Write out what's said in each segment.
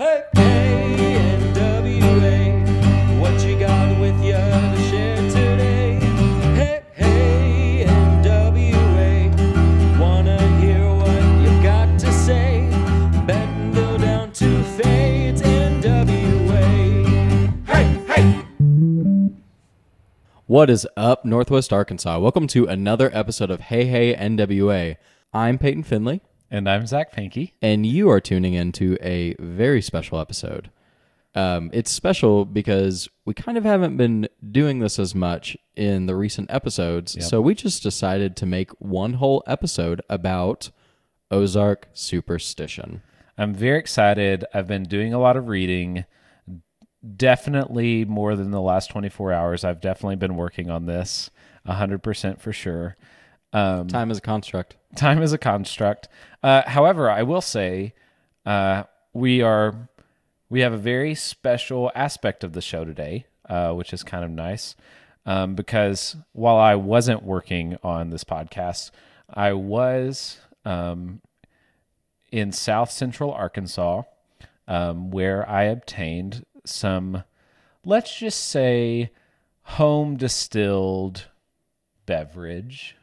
Hey, hey, NWA, what you got with you to share today? Hey, hey, NWA, wanna hear what you've got to say? Down to Fades, NWA. Hey, hey! What is up, Northwest Arkansas? Welcome to another episode of Hey Hey NWA. I'm Peyton Finley, And I'm Zach Panky. and you are tuning into a very special episode. Um, it's special because we kind of haven't been doing this as much in the recent episodes, so we just decided to make one whole episode about Ozark superstition. I'm very excited. I've been doing a lot of reading. Definitely more than the last 24 hours. I've definitely been working on this 100% for sure. Um, Time is a construct. time is a construct. Uh, however, I will say uh, we are we have a very special aspect of the show today, uh, which is kind of nice um, because while I wasn't working on this podcast, I was um, in South Central Arkansas, um, where I obtained some, let's just say, home distilled beverage.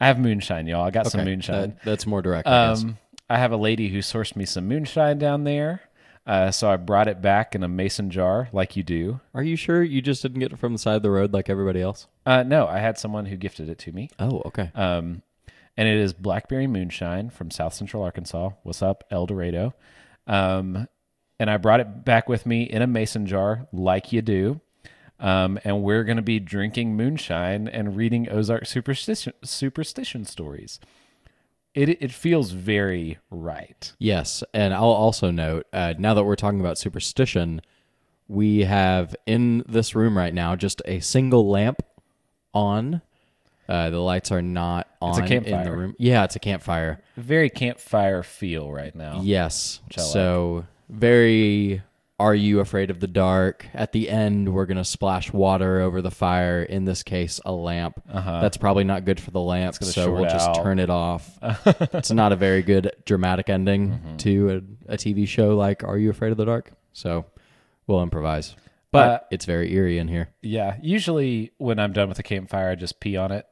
I have moonshine, y'all. I got some moonshine. that- that's more direct. I. Um, I have a lady who sourced me some moonshine down there. Uh, so I brought it back in a mason jar, like you do. Are you sure you just didn't get it from the side of the road like everybody else? Uh, no, I had someone who gifted it to me. Oh, okay. Um, and it is blackberry moonshine from South Central Arkansas. What's up, El Dorado? Um, and I brought it back with me in a mason jar, like you do. Um, and we're going to be drinking moonshine and reading Ozark superstition superstition stories. It it feels very right. Yes, and I'll also note uh, now that we're talking about superstition, we have in this room right now just a single lamp on. Uh, the lights are not on a in the room. Yeah, it's a campfire. Very campfire feel right now. Yes, I like. so very. Are you afraid of the dark? At the end, we're gonna splash water over the fire. In this case, a lamp. That's probably not good for the lamp, so we'll just out. turn it off. it's not a very good dramatic ending Mm-hmm. to a, a TV show like Are You Afraid of the Dark? So we'll improvise. But Uh, it's very eerie in here. Yeah. Usually when I'm done with the campfire, I just pee on it.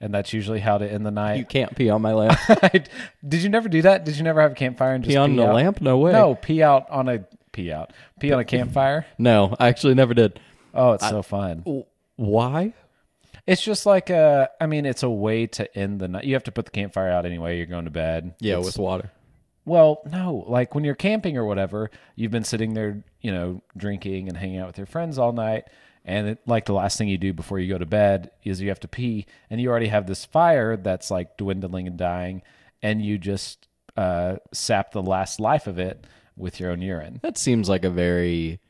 And that's usually how to end the night. You can't pee on my lamp. Did you never do that? Did you never have a campfire and just pee on the out? lamp? No way. No, pee out on a pee out. Pee on a campfire. No, I actually never did. Oh, it's so fun. Why? It's just like a. I mean, it's a way to end the night. You have to put the campfire out anyway. You're going to bed. Yeah, It's- with water. Well, no, like when you're camping or whatever, you've been sitting there, you know, drinking and hanging out with your friends all night. And it, like the last thing you do before you go to bed is you have to pee, and you already have this fire that's like dwindling and dying, and you just uh, sap the last life of it with your own urine. That seems like a very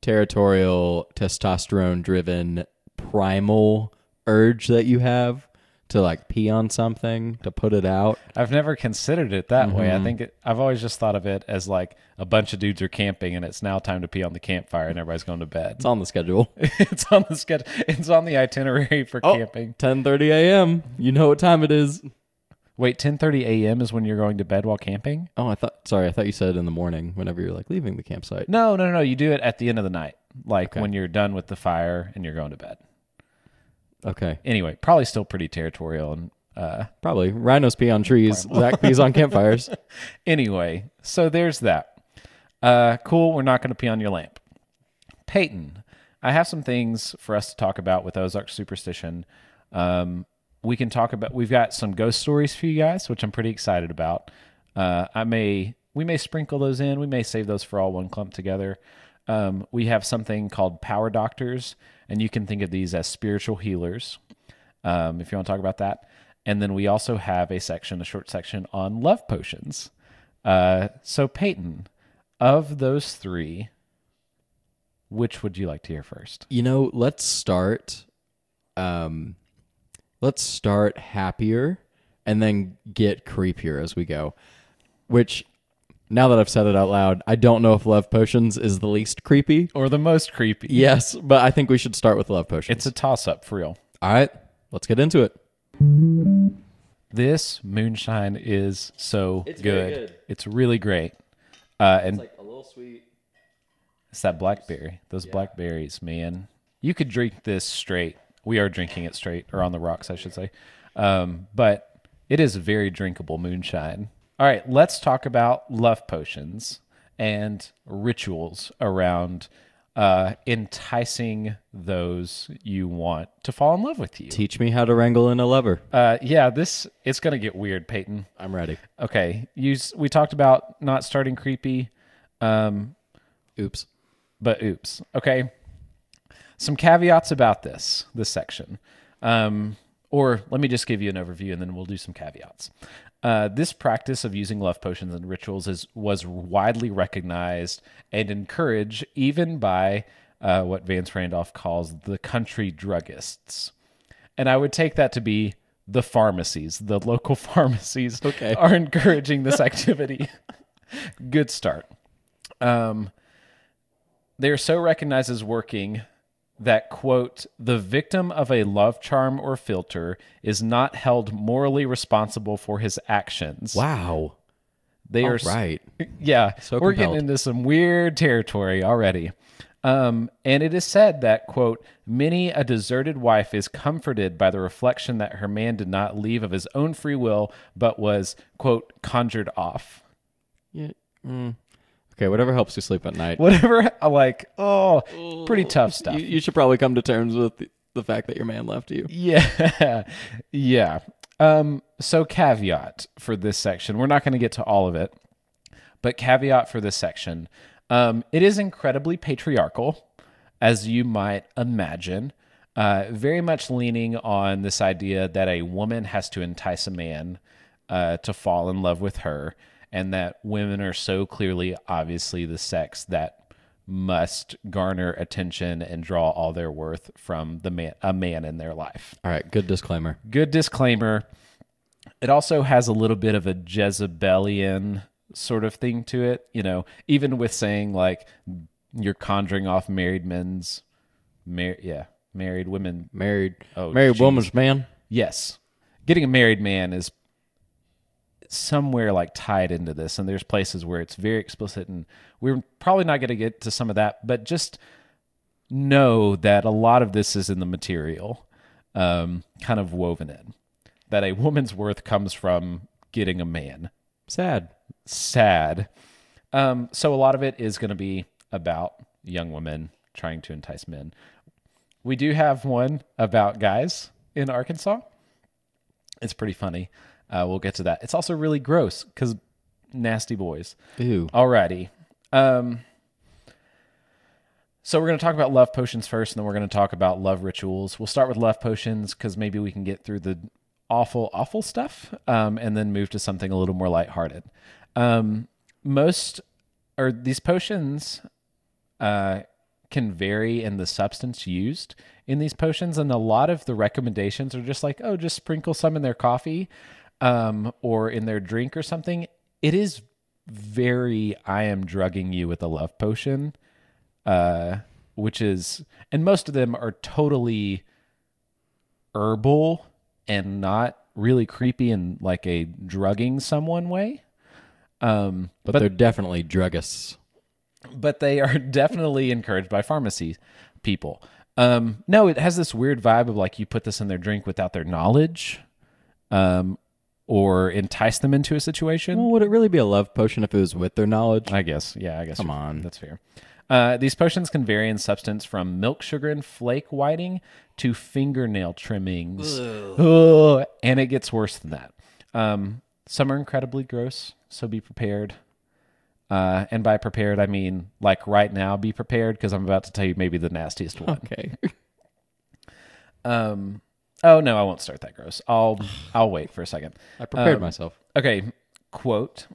territorial, testosterone driven, primal urge that you have to like pee on something, to put it out. I've never considered it that way. I mm-hmm. think it, I've always just thought of it as like a bunch of dudes are camping, and it's now time to pee on the campfire, and everybody's going to bed. It's on the schedule. it's on the schedule. It's on the itinerary for oh, camping. 10:30 a.m. You know what time it is. Wait, 10:30 a.m. is when you're going to bed while camping? Oh, I thought sorry, I thought you said in the morning whenever you're like leaving the campsite. No, no, no, no. You do it at the end of the night, like Okay. when you're done with the fire and you're going to bed. Okay. Anyway, probably still pretty territorial and uh Probably. Rhinos pee on trees. Zach pees on campfires. anyway, so there's that. Uh cool, we're not going to pee on your lamp. Peyton, I have some things for us to talk about with Ozark superstition. Um we can talk about we've got some ghost stories for you guys, which I'm pretty excited about. Uh I may we may sprinkle those in. We may save those for all one clump together. Um, we have something called power doctors, and you can think of these as spiritual healers, um, if you want to talk about that. And then we also have a section, a short section on love potions. Uh, so, Peyton, of those three, which would you like to hear first? You know, let's start um let's start happier and then get creepier as we go. Which now that I've said it out loud, I don't know if love potions is the least creepy. Or the most creepy? Yes, but I think we should start with love potions. It's a toss up for real. All right, let's get into it. This moonshine is so It's good. very good. It's really great. Uh, and like a little sweet. it's that blackberry. Those blackberries, man. You could drink this straight. We are drinking it straight, or on the rocks, I should say. Um, but it is very drinkable moonshine. All right, let's talk about love potions and rituals around uh, enticing those you want to fall in love with you. Teach me how to wrangle in a lover. Uh, yeah, this it's gonna get weird, Peyton. I'm ready. Okay, you we talked about not starting creepy, um, Oops. but oops. Okay, some caveats about this this section, um, or let me just give you an overview and then we'll do some caveats. Uh, this practice of using love potions and rituals is was widely recognized and encouraged even by uh, what Vance Randolph calls the country druggists. And I would take that to be the pharmacies, the local pharmacies Okay. are encouraging this activity. Good start. Um, they are so recognized as working that, quote, the victim of a love charm or filter is not held morally responsible for his actions. Wow. They All are right. yeah, So we're compelled. getting into some weird territory already. Um, and it is said that, quote, many a deserted wife is comforted by the reflection that her man did not leave of his own free will, but was, quote, conjured off. Yeah. mm. Okay, whatever helps you sleep at night. Whatever, like, oh, pretty tough stuff. You, you should probably come to terms with the, the fact that your man left you. Yeah. yeah. Um, so caveat for this section. We're not going to get to all of it, but caveat for this section. Um, it is incredibly patriarchal, as you might imagine. Uh, very much leaning on this idea that a woman has to entice a man uh, to fall in love with her, and that women are so clearly, obviously, the sex that must garner attention and draw all their worth from the man, a man in their life All right, good disclaimer. good disclaimer. It also has a little bit of a Jezebelian sort of thing to it, you know, even with saying like you're conjuring off married men's, mar- yeah, married women. Married, Oh, married geez. woman's man. Yes, getting a married man is somewhere like tied into this, and there's places where it's very explicit, and we're probably not going to get to some of that, but just know that a lot of this is in the material, um, kind of woven in. That a woman's worth comes from getting a man. Sad. Sad. Um, so a lot of it is going to be about young women trying to entice men. We do have one about guys in Arkansas. It's pretty funny. Uh, we'll get to that. It's also really gross because nasty boys. Ew. Alrighty. Um, so we're going to talk about love potions first, and then we're going to talk about love rituals. We'll start with love potions because maybe we can get through the awful, awful stuff, um, and then move to something a little more lighthearted. Um, most or these potions uh, can vary in the substance used in these potions, and a lot of the recommendations are just like, oh, just sprinkle some in their coffee um, or in their drink or something. It is very I am drugging you with a love potion, uh, which is, and most of them are totally herbal and not really creepy in like a drugging someone way. Um, But, they're definitely druggists. but they are definitely encouraged by pharmacy people. Um, no, it has this weird vibe of like you put this in their drink without their knowledge, um, or entice them into a situation. Well, would it really be a love potion if it was with their knowledge? I guess, yeah, I guess. Come on. that's fair. Uh, these potions can vary in substance from milk sugar and flake whiting to fingernail trimmings. Ugh, and it gets worse than that. Um, some are incredibly gross, so be prepared. Uh, and by prepared, I mean like right now, be prepared because I'm about to tell you maybe the nastiest one. Okay. Um, oh no, I won't start that gross. I'll I'll wait for a second. I prepared Um, myself. Okay, quote.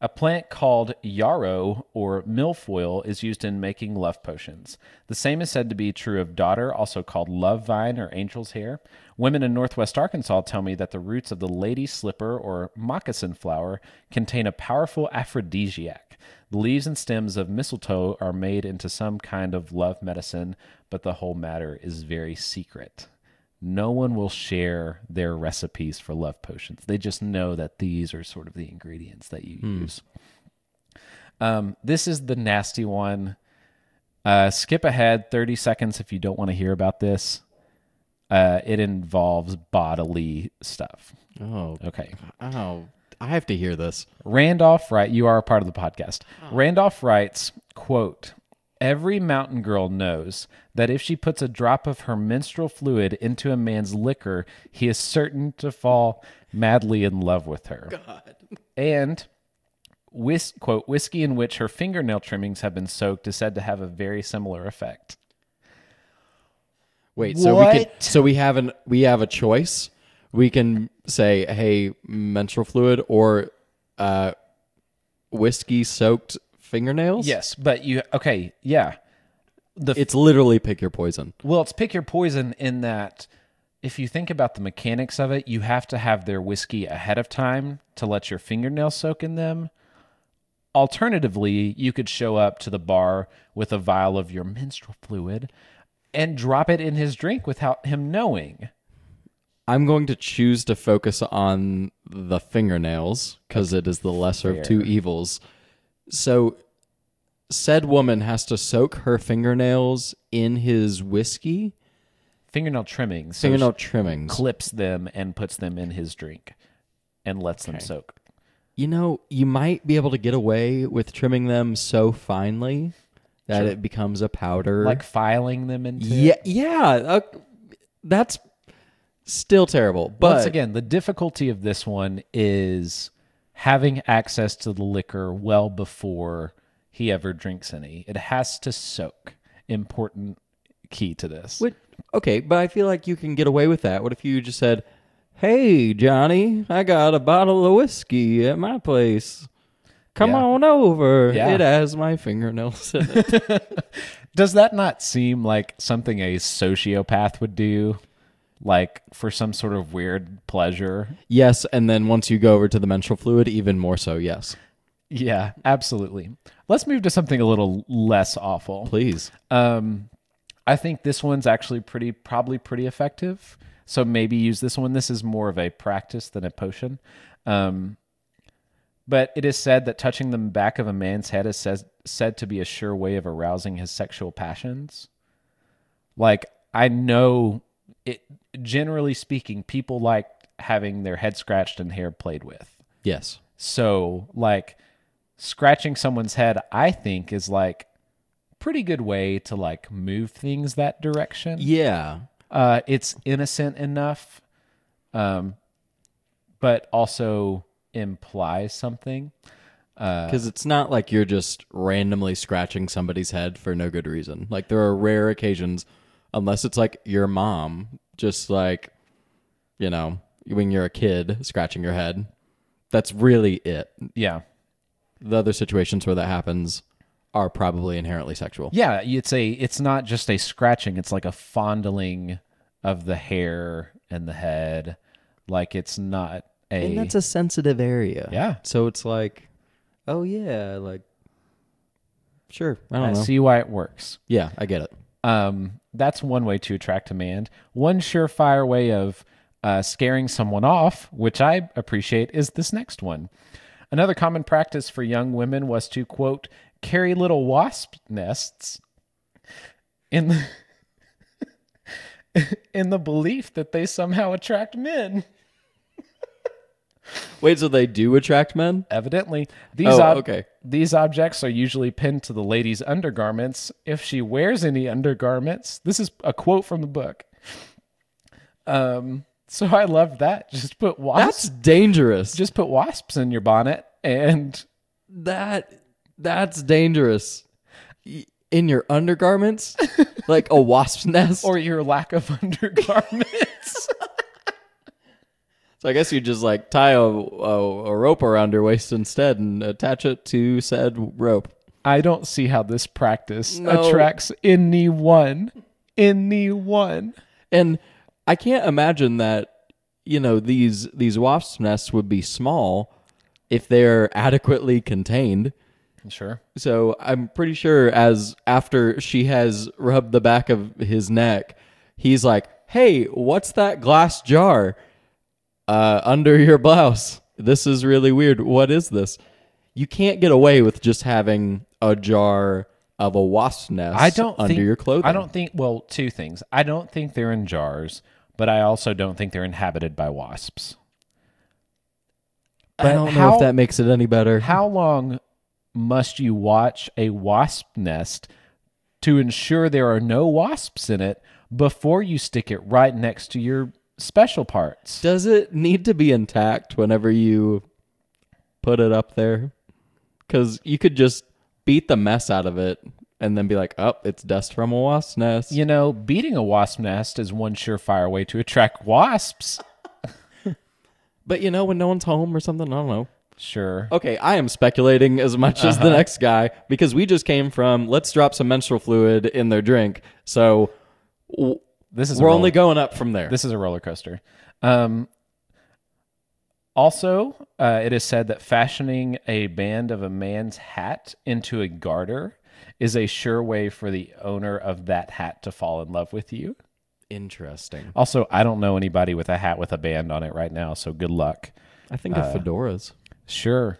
A plant called yarrow or milfoil is used in making love potions. The same is said to be true of dodder, also called love vine or angel's hair. Women in northwest Arkansas tell me that the roots of the lady slipper or moccasin flower contain a powerful aphrodisiac. The leaves and stems of mistletoe are made into some kind of love medicine, but the whole matter is very secret no one will share their recipes for love potions. They just know that these are sort of the ingredients that you use. Um, this is the nasty one. Uh, skip ahead 30 seconds if you don't want to hear about this. Uh, it involves bodily stuff. Oh, Okay. oh, I have to hear this. Randolph write you are a part of the podcast. Randolph writes, quote, Every mountain girl knows that if she puts a drop of her menstrual fluid into a man's liquor, he is certain to fall madly in love with her. God. And whis- quote, whiskey in which her fingernail trimmings have been soaked is said to have a very similar effect. Wait, so we could, What? so we have an we have a choice. We can say, "Hey, menstrual fluid," or uh, whiskey soaked fingernails. Yes, but you okay, yeah. The it's literally pick your poison. Well, it's pick your poison in that if you think about the mechanics of it, you have to have their whiskey ahead of time to let your fingernails soak in them. Alternatively, you could show up to the bar with a vial of your menstrual fluid and drop it in his drink without him knowing. I'm going to choose to focus on the fingernails because it is the lesser of two evils. So, said woman has to soak her fingernails in his whiskey, Fingernail trimmings. so fingernail trimmings. clips them and puts them in his drink and lets them soak. You know, you might be able to get away with trimming them so finely that it becomes a powder. Like filing them into yeah, yeah, uh, that's still terrible. But Once again, the difficulty of this one is having access to the liquor well before he ever drinks any. It has to soak. Important key to this. Okay, but I feel like you can get away with that. What if you just said, "Hey, Johnny, I got a bottle of whiskey at my place. Come Yeah. on over. Yeah. It has my fingernails in it." Does that not seem like something a sociopath would do? Like for some sort of weird pleasure? yes, and then once you go over to the menstrual fluid, even more so. Yes, Yeah, absolutely. Let's move to something a little less awful. please. Um, I think this one's actually pretty, probably pretty effective. So maybe use this one. This is more of a practice than a potion. Um, but it is said that touching the back of a man's head is says, said to be a sure way of arousing his sexual passions. Like I know it. Generally speaking, people like having their head scratched and hair played with. Yes. So, like, scratching someone's head, I think, is like pretty good way to like move things that direction. Yeah. Uh, it's innocent enough, um, but also implies something. Because it's not like you're just randomly scratching somebody's head for no good reason. Like there are rare occasions, unless it's like your mom, just like, you know, when you're a kid scratching your head. That's really it. Yeah, The other situations where that happens are probably inherently sexual. yeah. It's a. It's not just a scratching. It's like a fondling of the hair and the head. Like it's not a. And that's a sensitive area. Yeah. So it's like, oh yeah, like, sure. I don't I know. see why it works. Yeah, I get it. Um, that's one way to attract demand. One surefire way of uh, scaring someone off, which I appreciate, is this next one. Another common practice for young women was to quote carry little wasp nests in the in the belief that they somehow attract men. Wait, so they do attract men? Evidently, these Oh, ob- okay. these objects are usually pinned to the lady's undergarments if she wears any undergarments. This is a quote from the book. Um, so I love that. Just put wasps. That's dangerous. just put wasps in your bonnet, and That that's dangerous. In your undergarments, like a wasp's nest. or your lack of undergarments. So I guess you just like tie a, a, a rope around your waist instead and attach it to said rope. I don't see how this practice No. attracts anyone. Anyone. And I can't imagine that you know these these wasp nests would be small if they're adequately contained. Sure. So I'm pretty sure as after she has rubbed the back of his neck, he's like, "Hey, what's that glass jar uh, under your blouse? This is really weird. What is this?" you can't get away with just having a jar of a wasp nest I don't under think, your clothing. I don't think. Well, two things. I don't think they're in jars, but I also don't think they're inhabited by wasps. I don't know how- if that makes it any better. How long must you watch a wasp nest to ensure there are no wasps in it before you stick it right next to your special parts? Does it need to be intact whenever you put it up there? Because you could just beat the mess out of it and then be like, "Oh, it's dust from a wasp nest." You know, beating a wasp nest is one surefire way to attract wasps. But you know, when no one's home or something, I don't know. Sure. Okay, I am speculating as much as the Uh-huh. next guy because we just came from let's drop some menstrual fluid in their drink. So w- This is we're roller- only going up from there. This is a roller coaster. Um, also, uh, it is said that fashioning a band of a man's hat into a garter is a sure way for the owner of that hat to fall in love with you. Interesting. Also, I don't know anybody with a hat with a band on it right now, so good luck. I think Uh, of fedoras. Sure.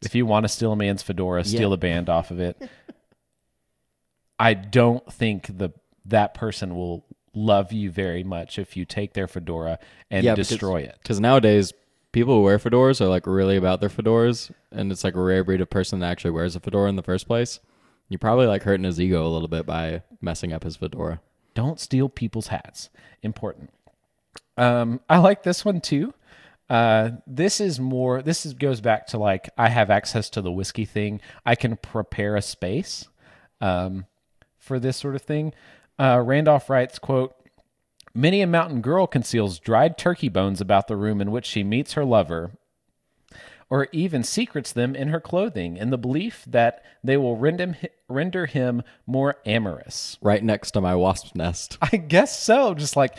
If you want to steal a man's fedora, steal Yeah. a band off of it. I don't think the that person will love you very much if you take their fedora and Yeah, because- destroy it. Because nowadays, people who wear fedoras are like really about their fedoras, and it's like a rare breed of person that actually wears a fedora in the first place. You're probably like hurting his ego a little bit by messing up his fedora. Don't steal people's hats. Important. Um, I like this one too. Uh, this is more. This is, goes back to like I have access to the whiskey thing. I can prepare a space um, for this sort of thing. Uh, Randolph writes, "quote Many a mountain girl conceals dried turkey bones about the room in which she meets her lover, or even secrets them in her clothing, in the belief that they will render him, render him more amorous." Right next to my wasp nest. I guess so. Just like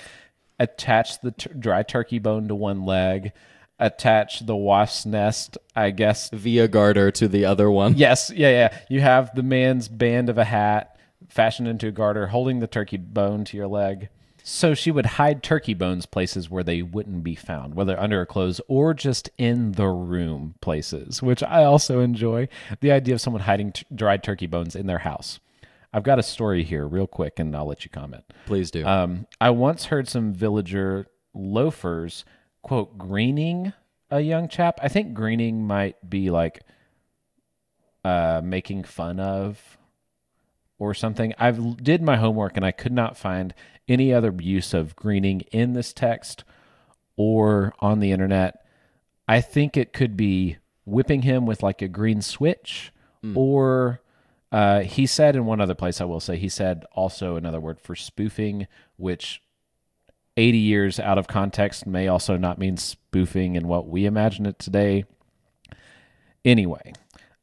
attach the t- dry turkey bone to one leg, attach the wasp's nest, I guess. Via garter to the other one. Yes, yeah, yeah. You have the man's band of a hat fashioned into a garter holding the turkey bone to your leg. So she would hide turkey bones places where they wouldn't be found, whether under her clothes or just in the room places, which I also enjoy. The idea of someone hiding t- dried turkey bones in their house. I've got a story here, real quick, and I'll let you comment. Please do. Um, I once heard some villager loafers quote greening a young chap. I think greening might be like uh, making fun of or something. I've did my homework and I could not find any other use of greening in this text or on the internet. I think it could be whipping him with like a green switch or uh, he said in one other place, I will say, he said also another word for spoofing, which 80 years out of context may also not mean spoofing in what we imagine it today. Anyway,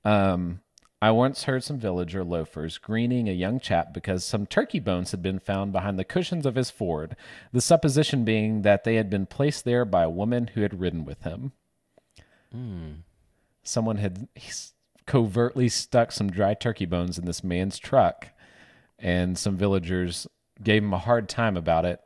um, I once heard some villager loafers greening a young chap because some turkey bones had been found behind the cushions of his Ford, the supposition being that they had been placed there by a woman who had ridden with him. Someone had covertly stuck some dry turkey bones in this man's truck, and some villagers gave him a hard time about it.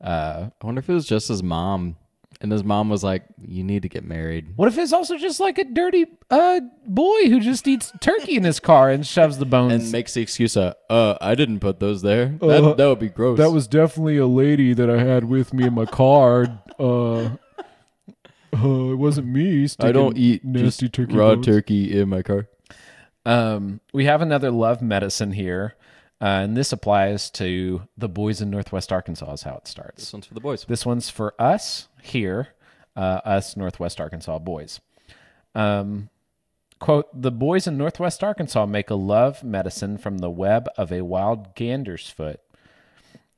Uh, I wonder if it was just his mom. And his mom was like, You need to get married. what if it's also just like a dirty uh, boy who just eats turkey in his car and shoves the bones? And makes the excuse of, uh, I didn't put those there. Uh, that, that would be gross. That was definitely a lady that I had with me in my car. Uh, uh, it wasn't me. I don't eat nasty just turkey raw bones. turkey in my car. Um, we have another love medicine here, uh, and this applies to the boys in Northwest Arkansas. Is how it starts. This one's for the boys. This one's for us here, uh, us Northwest Arkansas boys. Um, quote: The boys in Northwest Arkansas make a love medicine from the web of a wild gander's foot.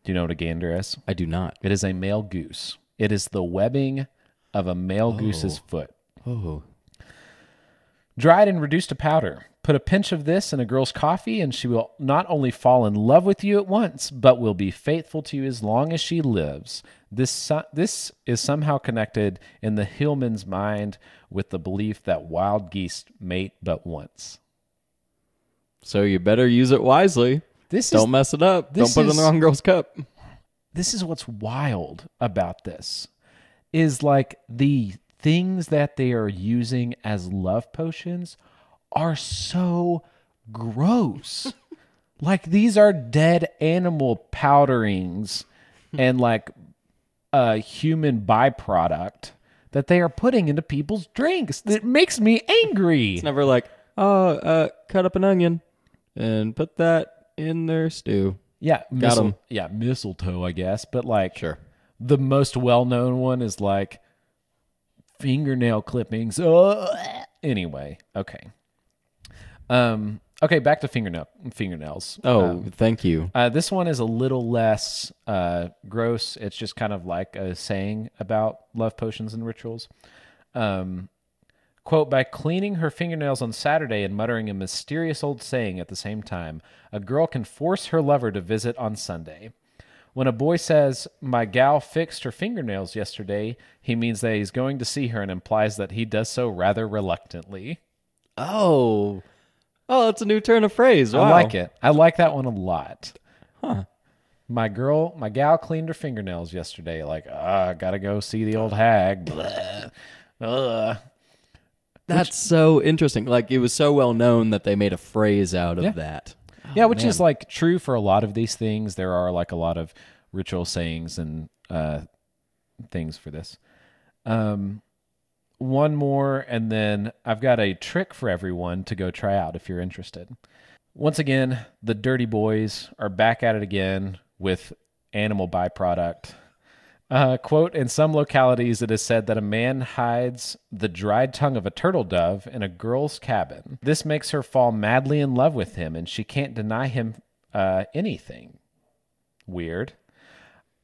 Do you know what a gander is? I do not. It is a male goose. It is the webbing of a male goose's foot. Oh. Dried and reduced to powder. Put a pinch of this in a girl's coffee, and she will not only fall in love with you at once, but will be faithful to you as long as she lives. This this is somehow connected in the hillman's mind with the belief that wild geese mate but once. So you better use it wisely. This Don't mess it up. Don't put it in the wrong girl's cup. this is what's wild about this is like the things that they are using as love potions are so gross. like these are dead animal powderings and like a human byproduct that they are putting into people's drinks. That makes me angry. It's never like, oh, uh, cut up an onion and put that in their stew. Yeah, Got mistle- Yeah, mistletoe, I guess. But like, Sure. the most well-known one is like fingernail clippings. Ugh. Anyway, okay. Um. Okay, back to fingernail fingernails. Oh, Um, thank you. uh, this one is a little less uh, gross. It's just kind of like a saying about love potions and rituals. Um, quote, by cleaning her fingernails on Saturday and muttering a mysterious old saying at the same time, a girl can force her lover to visit on Sunday. When a boy says, My gal fixed her fingernails yesterday, he means that he's going to see her and implies that he does so rather reluctantly. Oh, oh, that's a new turn of phrase. Wow. I like it. I like that one a lot. Huh. My girl, my gal cleaned her fingernails yesterday. Like, ah, gotta go see the old hag. Blah. Ugh. That's so interesting. Like it was so well known that they made a phrase out of Yeah. that. yeah, which is like true for a lot of these things. There are like a lot of ritual sayings and uh, things for this. Um, one more, and then I've got a trick for everyone to go try out if you're interested. Once again, the Dirty Boys are back at it again with animal byproduct. Uh, quote In some localities, it is said that a man hides the dried tongue of a turtle dove in a girl's cabin. This makes her fall madly in love with him, and she can't deny him uh, anything. Weird.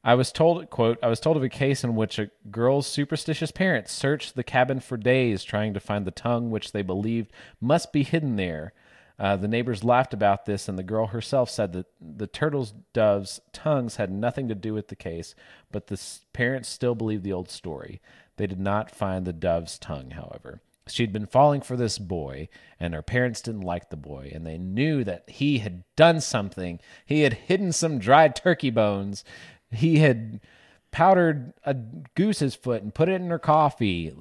I was told, quote, I was told of a case in which a girl's superstitious parents searched the cabin for days trying to find the tongue which they believed must be hidden there. Uh, the neighbors laughed about this, and the girl herself said that the turtle's doves' tongues had nothing to do with the case, but the parents still believed the old story. They did not find the dove's tongue, however. She'd been falling for this boy, and her parents didn't like the boy, and they knew that he had done something. He had hidden some dried turkey bones. He had powdered a goose's foot and put it in her coffee,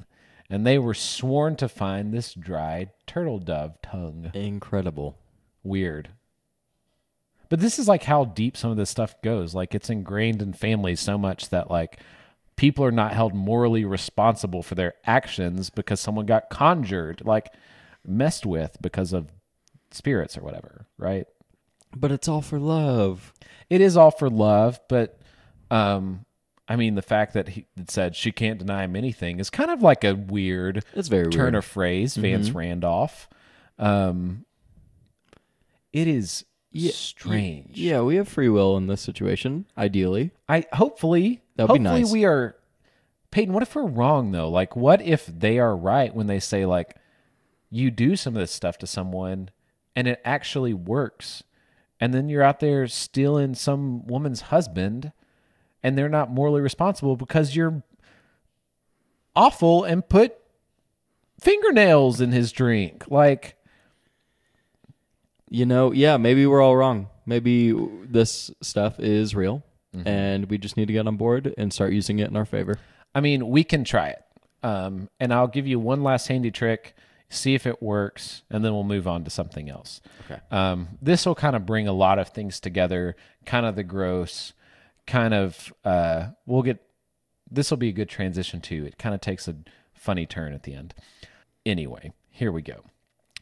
and they were sworn to find this dried turtle dove tongue. Incredible. Weird. But this is like how deep some of this stuff goes. Like it's ingrained in families so much that like people are not held morally responsible for their actions because someone got conjured, like messed with because of spirits or whatever, right? But it's all for love. It is all for love, but um I mean the fact that he said she can't deny him anything is kind of like a weird It's very turn weird. of phrase, Vance Randolph. Um it is strange. Yeah, we have free will in this situation, ideally. I hopefully That'd be hopefully nice. we are Peyton, what if we're wrong though? Like what if they are right when they say like you do some of this stuff to someone and it actually works. And then you're out there stealing some woman's husband and they're not morally responsible because you're awful and put fingernails in his drink. Like You know, yeah, maybe we're all wrong. Maybe this stuff is real and we just need to get on board and start using it in our favor. I mean, we can try it. Um, and I'll give you one last handy trick, see if it works, and then we'll move on to something else. Okay. Um, this will kind of bring a lot of things together, kind of the gross, kind of, uh, we'll get, this will be a good transition too. It kind of takes a funny turn at the end. Anyway, here we go.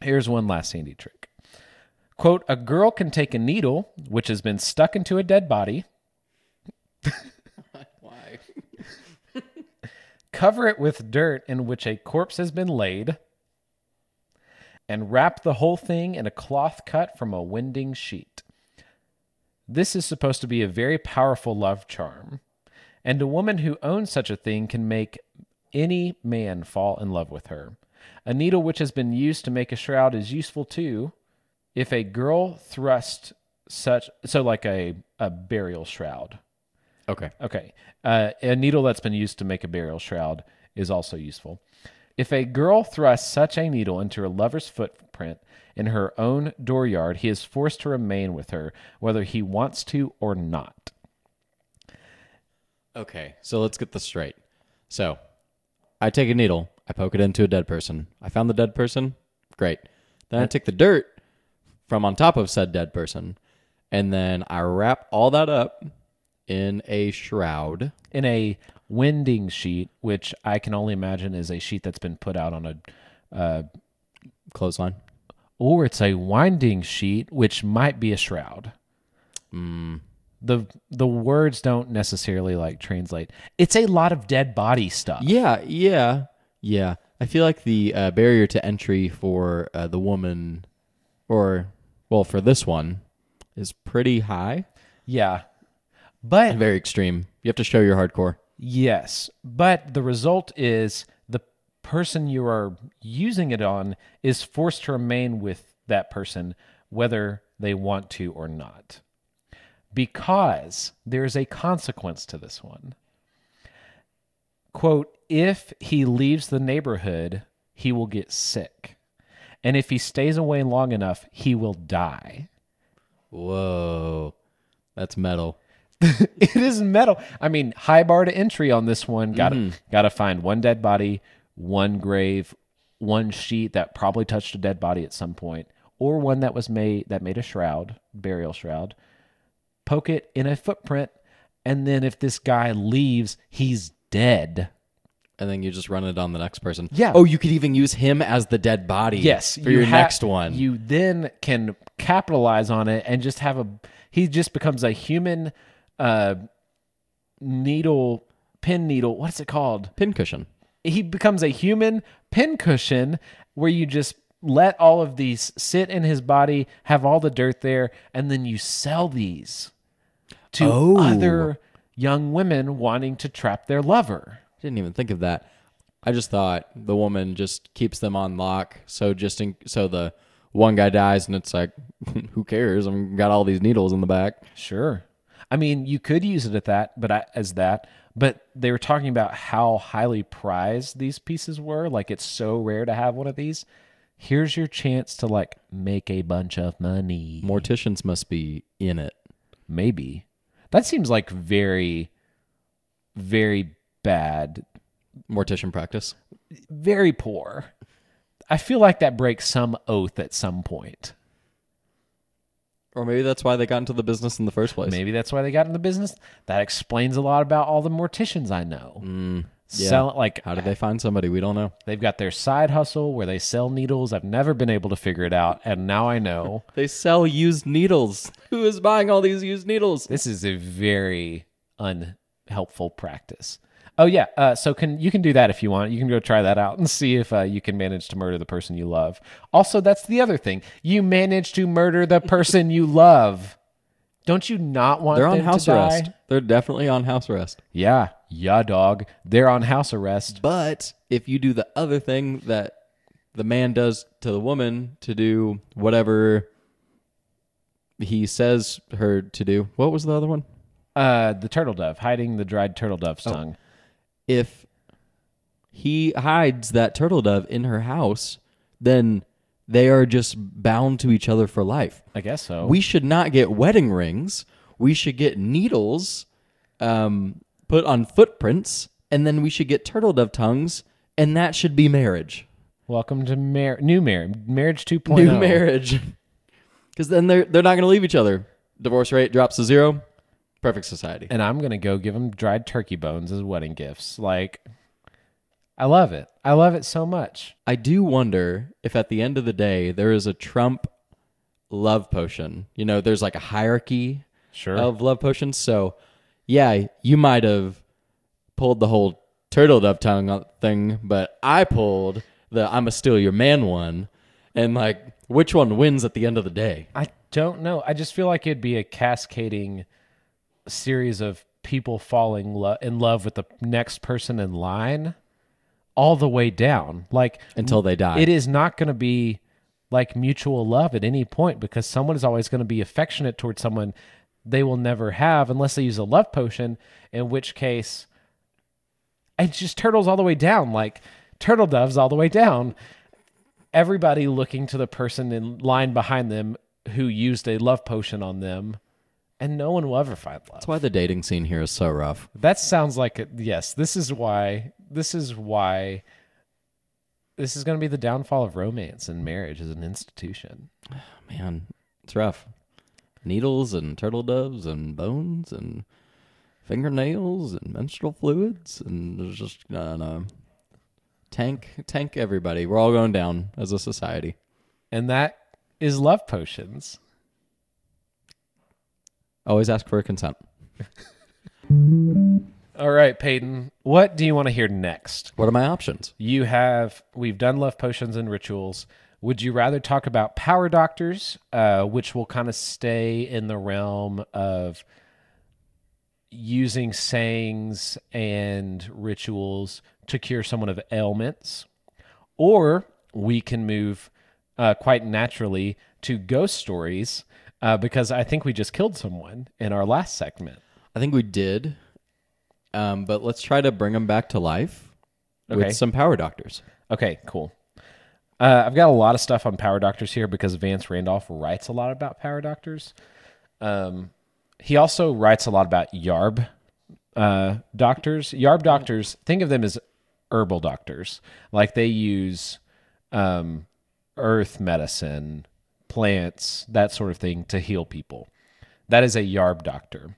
Here's one last handy trick. Quote, a girl can take a needle, which has been stuck into a dead body, Why? cover it with dirt in which a corpse has been laid, and wrap the whole thing in a cloth cut from a winding sheet. This is supposed to be a very powerful love charm, and a woman who owns such a thing can make any man fall in love with her. A needle which has been used to make a shroud is useful too. If a girl thrust such, so like a, a burial shroud, Okay. Okay. Uh, a needle that's been used to make a burial shroud is also useful. If a girl thrusts such a needle into her lover's footprint in her own dooryard, he is forced to remain with her, whether he wants to or not. Okay. So let's get this straight. So, I take a needle, I poke it into a dead person. I found the dead person. Great. Then I take the dirt from on top of said dead person, and then I wrap all that up in a shroud. in a winding sheet, which I can only imagine is a sheet that's been put out on a, uh, Clothesline. Or it's a winding sheet, which might be a shroud. The the words don't necessarily like translate. It's a lot of dead body stuff. Yeah, yeah, yeah. I feel like the uh, barrier to entry for uh, the woman, or well, for this one, is pretty high. Yeah. But Very extreme. You have to show your hardcore. Yes, but the result is person you are using it on is forced to remain with that person whether they want to or not. Because there's a consequence to this one. Quote, if he leaves the neighborhood, he will get sick. And if he stays away long enough, he will die. Whoa, that's metal. it is metal. I mean, high bar to entry on this one. Got to Mm-hmm. got to find one dead body, one grave, one sheet that probably touched a dead body at some point, or one that was made that made a shroud, burial shroud. Poke it in a footprint, and then if this guy leaves, he's dead. And then you just run it on the next person. Yeah. Oh, you could even use him as the dead body. Yes, For you your ha- next one. You then can capitalize on it and just have a. He just becomes a human uh, needle, pin needle. What's it called? pincushion. He becomes a human pincushion where you just let all of these sit in his body, have all the dirt there, and then you sell these to Oh. other young women wanting to trap their lover. I Didn't even think of that. I just thought the woman just keeps them on lock. So just in, so the one guy dies and it's like, who cares? I've got all these needles in the back. Sure. I mean, you could use it at that, but I, as that, but they were talking about how highly prized these pieces were. Like it's so rare to have one of these. Here's your chance to like make a bunch of money. Morticians must be in it. Maybe. That seems like very, very bad, Mortician practice. very poor. I feel like that breaks some oath at some point. Or maybe that's why they got into the business in the first place. Maybe that's why they got in the business. That explains a lot about all the morticians I know. Mm, yeah. Sell like How did they find somebody? We don't know. they've got their side hustle where they sell needles. I've never been able to figure it out, and now I know. They sell used needles. Who is buying all these used needles? This is a very unhelpful practice. Oh yeah, uh, so can you can do that if you want. You can go try that out and see if uh, you can manage to murder the person you love. Also, that's the other thing. You manage to murder the person you love. Don't you not want They're on house to die? arrest. They're definitely on house arrest. Yeah, yeah, dog. They're on house arrest. But if you do the other thing that the man does to the woman to do whatever he says her to do, what was the other one? Uh, the turtle dove hiding the dried turtle dove's tongue. If he hides that turtle dove in her house, then they are just bound to each other for life. I guess so. We should not get wedding rings. We should get needles um, put on footprints, and then we should get turtle dove tongues, and that should be marriage. Welcome to mar- new marriage, marriage 2.0. New marriage. Because then they're they're not going to leave each other. Divorce rate drops to zero. Perfect society. and I'm gonna go give them dried turkey bones as wedding gifts. Like, I love it. I love it so much. I do wonder if at the end of the day there is a Trump love potion. You know, there's like a hierarchy Sure. of love potions. So, yeah, you might have pulled the whole turtle dove tongue uh, thing, but I pulled the I'm a steal your man one. And like, which one wins at the end of the day? I don't know. I just feel like it'd be a cascading series of people falling lo- in love with the next person in line, all the way down. Like Until they die. It is not going to be like mutual love at any point because someone is always going to be affectionate towards someone they will never have unless they use a love potion, in which case it's just turtles all the way down, like turtle doves all the way down. Everybody looking to the person in line behind them who used a love potion on them, and no one will ever find love. That's why the dating scene here is so rough. That sounds like it. Yes, this is why this is why this is going to be the downfall of romance and marriage as an institution. Man, it's rough. Needles and turtle doves and bones and fingernails and menstrual fluids and there's just uh, no. tank tank everybody. We're all going down as a society. And that is love potions. Always ask for consent. All right, Peyton, what do you want to hear next? What are my options? You have we've done love potions and rituals. Would you rather talk about power doctors, uh, which will kind of stay in the realm of using sayings and rituals to cure someone of ailments, or we can move uh, quite naturally to ghost stories uh, because I think we just killed someone in our last segment. I think we did. Um, but let's try to bring them back to life Okay. with some power doctors. Okay, cool. Uh, I've got a lot of stuff on power doctors here because Vance Randolph writes a lot about power doctors. Um, he also writes a lot about yarb uh, doctors. Yarb doctors, think of them as herbal doctors. Like they use um, earth medicine, plants, that sort of thing to heal people. That is a yarb doctor.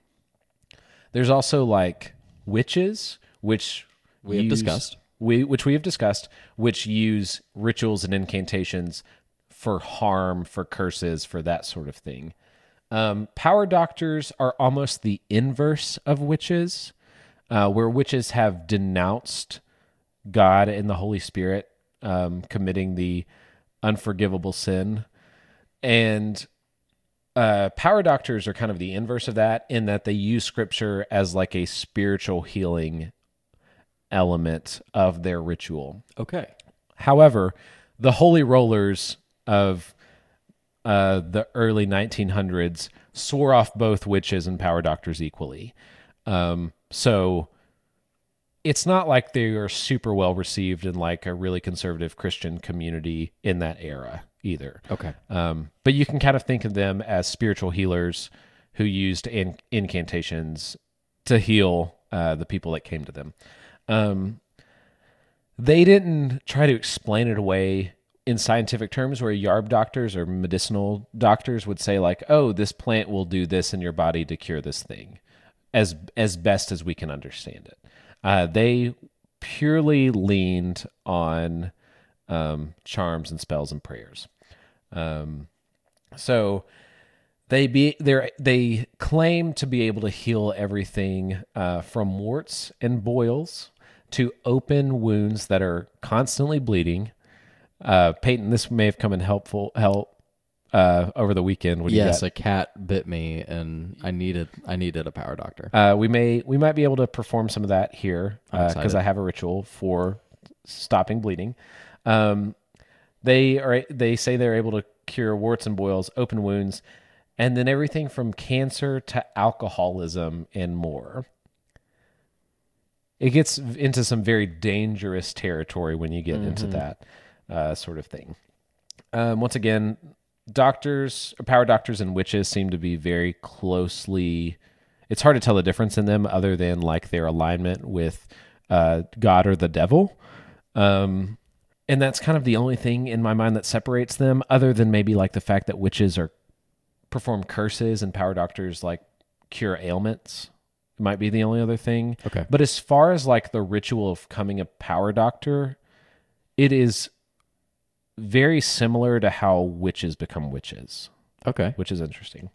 There's also like witches, which We have discussed. We which we have discussed, which use rituals and incantations for harm, for curses, for that sort of thing. Um, power doctors are almost the inverse of witches, uh, where witches have denounced God and the Holy Spirit, um, committing the unforgivable sin. And uh, power doctors are kind of the inverse of that in that they use scripture as like a spiritual healing element of their ritual. Okay. However, the holy rollers of uh, the early 1900s swore off both witches and power doctors equally. Um, so it's not like they are super well received in like a really conservative Christian community in that era either. Okay. Um, but you can kind of think of them as spiritual healers who used in- incantations to heal uh, the people that came to them. Um, they didn't try to explain it away in scientific terms where yarb doctors or medicinal doctors would say like oh this plant will do this in your body to cure this thing as as best as we can understand it uh, they purely leaned on um, charms and spells and prayers um, so they be they they claim to be able to heal everything uh, from warts and boils to open wounds that are constantly bleeding. Uh, Peyton, this may have come in helpful help uh, over the weekend. What Yes, a cat bit me, and I needed I needed a power doctor. Uh, we may we might be able to perform some of that here because excited. I have a ritual for stopping bleeding. Um, they are they say they're able to cure warts and boils, open wounds, and then everything from cancer to alcoholism and more. It gets into some very dangerous territory when you get into that uh, sort of thing. Um, once again, doctors, power doctors, and witches seem to be very closely. It's hard to tell the difference in them, other than like their alignment with uh, God or the devil. Um, and that's kind of the only thing in my mind that separates them, other than maybe like the fact that witches are perform curses and power doctors like cure ailments. It might be the only other thing. Okay. But as far as like the ritual of becoming a power doctor, it is very similar to how witches become witches, Okay. which is interesting.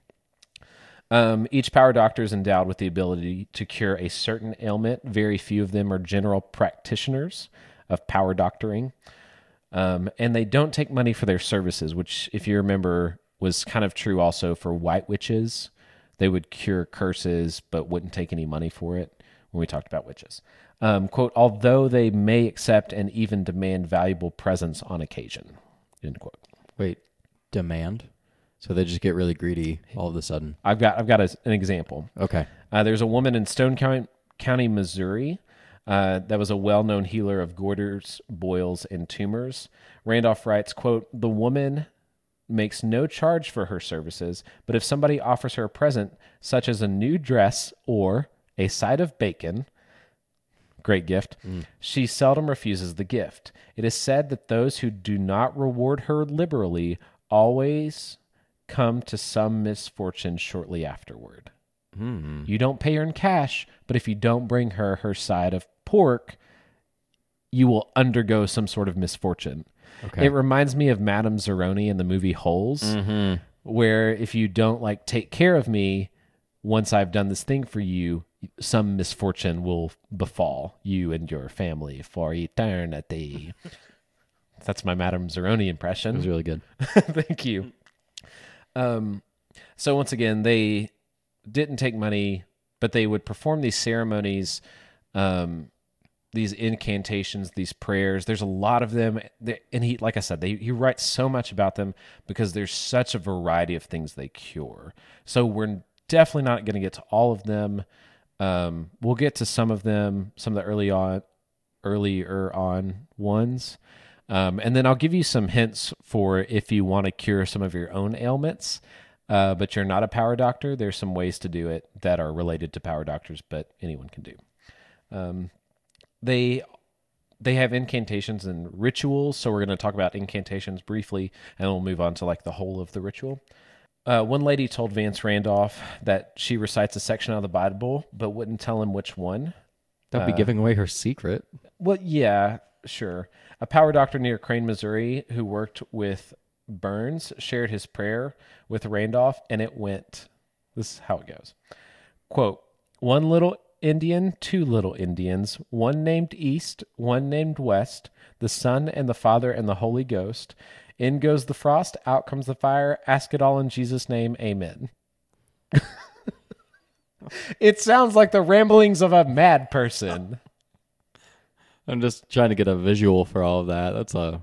Um, each power doctor is endowed with the ability to cure a certain ailment. Very few of them are general practitioners of power doctoring. Um, and they don't take money for their services, which, if you remember, was kind of true also for white witches. They would cure curses, but wouldn't take any money for it when we talked about witches. Um, quote, although they may accept and even demand valuable presents on occasion, end quote. Wait, demand. So they just get really greedy all of a sudden. I've got, I've got a, an example. Okay. Uh, there's a woman in Stone County, County Missouri, uh, that was a well-known healer of goiters, boils, and tumors. Randolph writes, "quote The woman makes no charge for her services, but if somebody offers her a present, such as a new dress or a side of bacon, great gift. She seldom refuses the gift. It is said that those who do not reward her liberally always come to some misfortune shortly afterward. You don't pay her in cash, but if you don't bring her her side of pork, you will undergo some sort of misfortune. Okay. It reminds me of Madame Zeroni in the movie Holes, where if you don't like take care of me once I've done this thing for you, some misfortune will befall you and your family for eternity. That's my Madame Zeroni impression. It was really good. Thank you. Um, so once again, they didn't take money, but they would perform these ceremonies, um, these incantations, these prayers. There's a lot of them, and he, like I said, they, he writes so much about them because there's such a variety of things they cure. So we're definitely not going to get to all of them. Um, we'll get to some of them, some of the early on, earlier on ones. Um, and then I'll give you some hints for if you want to cure some of your own ailments, uh, but you're not a power doctor. There's some ways to do it that are related to power doctors, but anyone can do. Um, they they have incantations and rituals, so we're going to talk about incantations briefly, and we'll move on to like the whole of the ritual. Uh, one lady told Vance Randolph that she recites a section out of the Bible, but wouldn't tell him which one. That'd be giving away her secret. Well, yeah, sure. A power doctor near Crane, Missouri, who worked with Burns, shared his prayer with Randolph, and it went. This is how it goes. Quote: One little Indian, two little Indians, one named East, one named West, the Son and the Father and the Holy Ghost. In goes the frost, out comes the fire. Ask it all in Jesus' name, Amen. it sounds like the ramblings of a mad person. I'm just trying to get a visual for all of that. That's a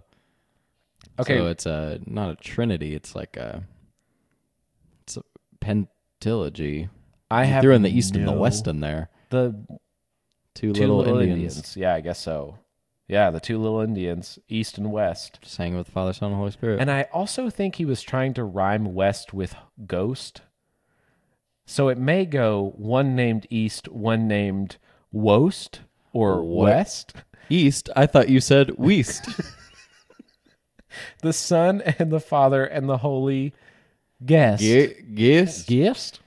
Okay. So it's a not a trinity. It's like a it's a pentilogy. I You have threw in the east and the west in there. The Two, two little, little, Indians, Indians. Yeah, I guess so. Yeah, the two little Indians, east and west. sang with the Father, Son, and Holy Spirit. And I also think he was trying to rhyme west with ghost. So it may go one named east, one named wost or What? west. east. I thought you said west. The Son and the Father and the Holy Guest. Guess. Guest?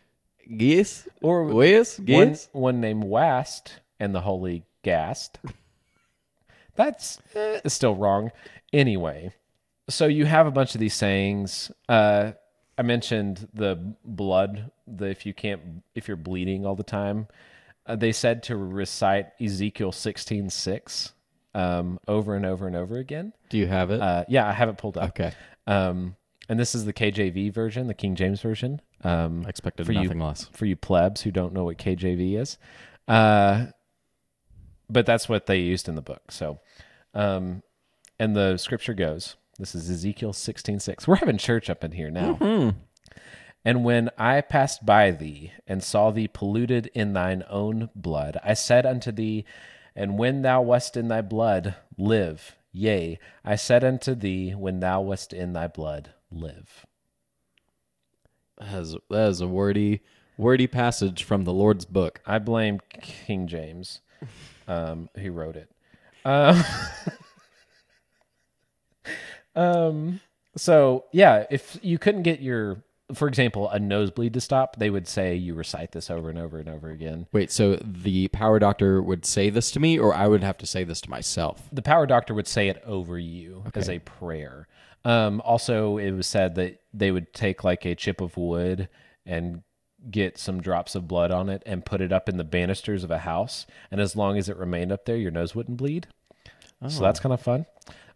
Guess. Or West. one, one named West and the Holy Gast. That's eh, still wrong. Anyway, so you have a bunch of these sayings. Uh, I mentioned the blood. The if you can't, if you're bleeding all the time, uh, they said to recite Ezekiel sixteen six um, over and over and over again. Do you have it? Uh, yeah, I have it pulled up. okay. Um, and this is the KJV version, the King James version. Um, I expected for you- nothing less. for you plebs who don't know what KJV is. Uh, but that's what they used in the book. So, um, and the scripture goes, this is Ezekiel 16, 6. We're having church up in here now. And when I passed by thee and saw thee polluted in thine own blood, I said unto thee, and when thou wast in thy blood, live. Yea, I said unto thee, when thou wast in thy blood, live. That is, that is a wordy, wordy passage from the Lord's book. I blame King James, um, who wrote it. Um, um, so yeah, if you couldn't get your, for example, a nosebleed to stop, they would say you recite this over and over and over again. Wait, so the power doctor would say this to me, or I would have to say this to myself? The power doctor would say it over you as a prayer. Um, also, it was said that they would take like a chip of wood and get some drops of blood on it and put it up in the banisters of a house. And as long as it remained up there, your nose wouldn't bleed. So that's kind of fun.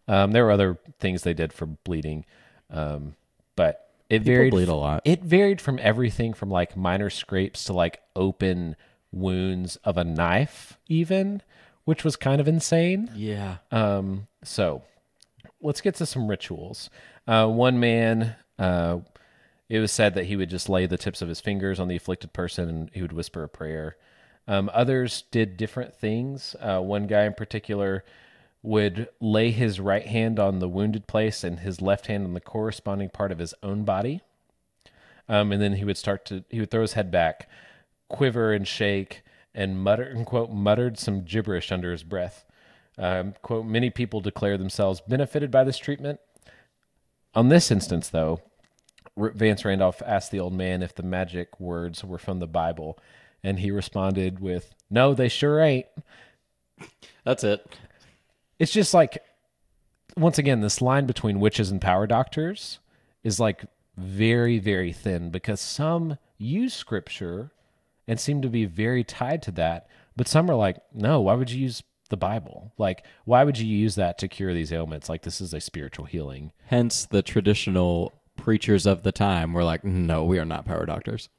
Um, there were other things they did for bleeding, um, but it People varied. bleed a lot. It varied from everything from like minor scrapes to like open wounds of a knife, even, which was kind of insane. Yeah. Um, so let's get to some rituals. Uh, one man, uh, it was said that he would just lay the tips of his fingers on the afflicted person and he would whisper a prayer. Um, others did different things. Uh, one guy in particular would lay his right hand on the wounded place and his left hand on the corresponding part of his own body. Um, and then he would start to, he would throw his head back, quiver and shake, and mutter, and, quote, muttered some gibberish under his breath. Um, quote, many people declare themselves benefited by this treatment. On this instance, though, R- Vance Randolph asked the old man if the magic words were from the Bible, and he responded with, No, they sure ain't. That's it. It's just like, once again, this line between witches and power doctors is like very, very thin because some use scripture and seem to be very tied to that, but some are like, No, why would you use the Bible? Like, why would you use that to cure these ailments? Like, this is a spiritual healing. Hence, the traditional preachers of the time were like, no, we are not power doctors.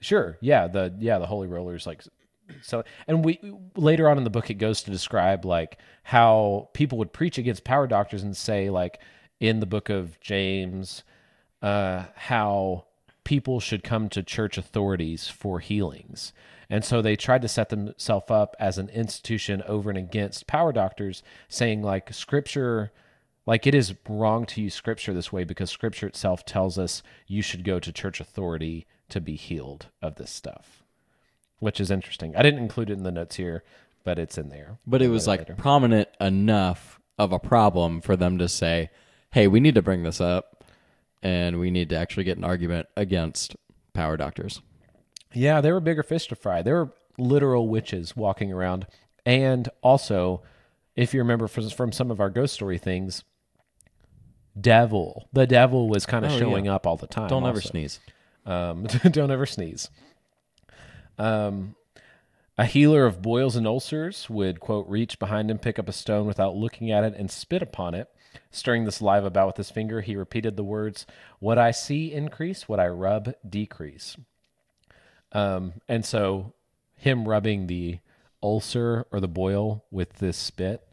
Sure. Yeah. The yeah the holy rollers like so and we later on in the book it goes to describe like how people would preach against power doctors and say like in the book of James uh how people should come to church authorities for healings. And so they tried to set themselves up as an institution over and against power doctors saying like scripture like it is wrong to use scripture this way because scripture itself tells us you should go to church authority to be healed of this stuff, which is interesting. I didn't include it in the notes here, but it's in there. But it was like later. prominent enough of a problem for them to say, hey, we need to bring this up and we need to actually get an argument against power doctors. Yeah, there were bigger fish to fry. There were literal witches walking around, and also, if you remember from, from some of our ghost story things, devil. The devil was kind of Oh, yeah. showing up all the time. Don't ever sneeze. Um, don't ever sneeze. Um, a healer of boils and ulcers would, quote, reach behind him, pick up a stone without looking at it, and spit upon it. Stirring the saliva about with his finger, he repeated the words, What I see increase, what I rub decrease. Um, and so, him rubbing the ulcer or the boil with this spit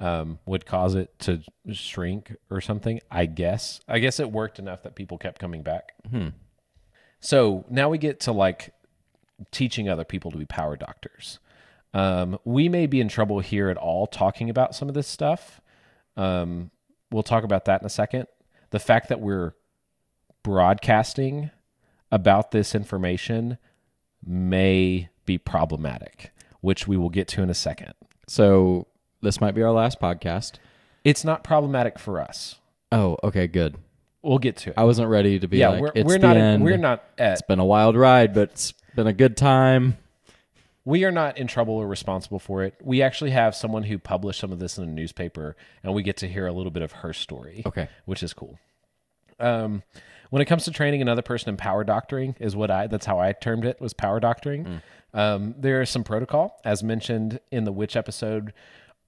um, would cause it to shrink or something. I guess. I guess it worked enough that people kept coming back. Hmm. So now we get to like teaching other people to be power doctors. Um, we may be in trouble here at all talking about some of this stuff. Um, we'll talk about that in a second. The fact that we're broadcasting about this information may be problematic, which we will get to in a second. So this might be our last podcast. It's not problematic for us. Oh, okay, good. We'll get to it. I wasn't ready to be yeah, like, we're, it's we're the not end. we're not at It's been a wild ride, but it's been a good time. we are not in trouble or responsible for it. We actually have someone who published some of this in a newspaper, and we get to hear a little bit of her story. Okay. which is cool. Um, when it comes to training another person in power doctoring, is what I that's how I termed it was power doctoring. Um, there is some protocol, as mentioned in the witch episode.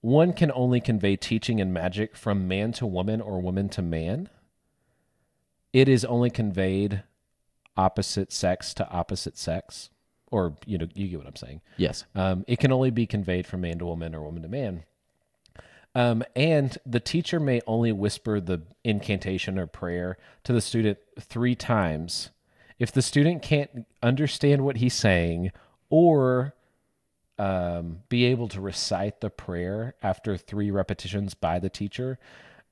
One can only convey teaching and magic from man to woman or woman to man. It is only conveyed opposite sex to opposite sex, or you know, you get what I'm saying. Yes. Um, it can only be conveyed from man to woman or woman to man. Um, and the teacher may only whisper the incantation or prayer to the student three times. If the student can't understand what he's saying or um, be able to recite the prayer after three repetitions by the teacher,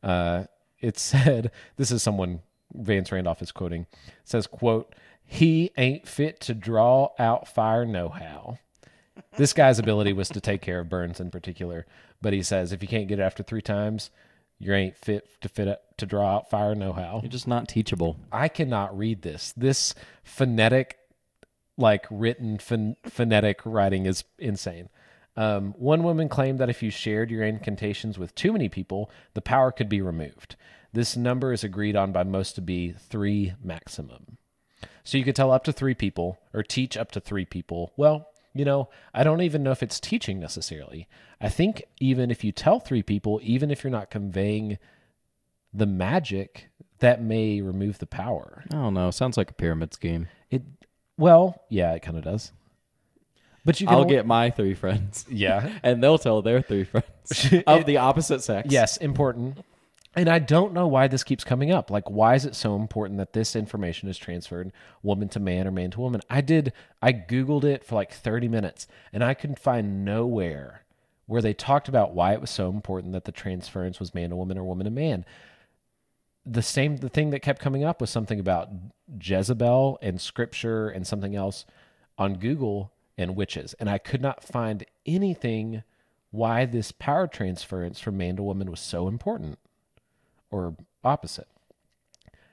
uh, it said, this is someone Vance Randolph is quoting, says, quote, he ain't fit to draw out fire no how this guy's ability was to take care of burns in particular. But he says if you can't get it after three times, you ain't fit to fit up to draw out fire no how. You're just not teachable. I cannot read this. This phonetic, like written pho- phonetic writing is insane. Um, one woman claimed that if you shared your incantations with too many people, the power could be removed. This number is agreed on by most to be three maximum. So you could tell up to three people or teach up to three people. Well, you know, I don't even know if it's teaching necessarily. I think even if you tell three people, even if you're not conveying the magic, that may remove the power. I don't know. Sounds like a pyramid scheme. It well, yeah, it kind of does. But you can I'll only- get my three friends, yeah. and they'll tell their three friends of the opposite sex. Yes, important. And I don't know why this keeps coming up. Like, why is it so important that this information is transferred woman to man or man to woman? I did, I Googled it for like 30 minutes and I couldn't find nowhere where they talked about why it was so important that the transference was man to woman or woman to man. The same, the thing that kept coming up was something about Jezebel and scripture and something else on Google. and witches. And I could not find anything why this power transference from man to woman was so important or opposite.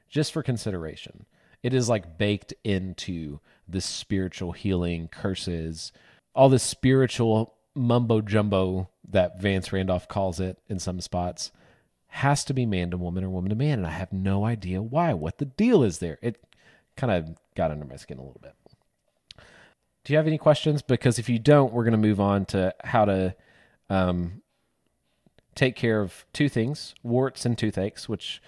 Just for consideration. It is like baked into the spiritual healing curses, all this spiritual mumbo jumbo that Vance Randolph calls it in some spots has to be man to woman or woman to man. And I have no idea why, what the deal is there. It kind of got under my skin a little bit. Do you have any questions? Because if you don't, we're going to move on to how to um, take care of two things warts and toothaches, which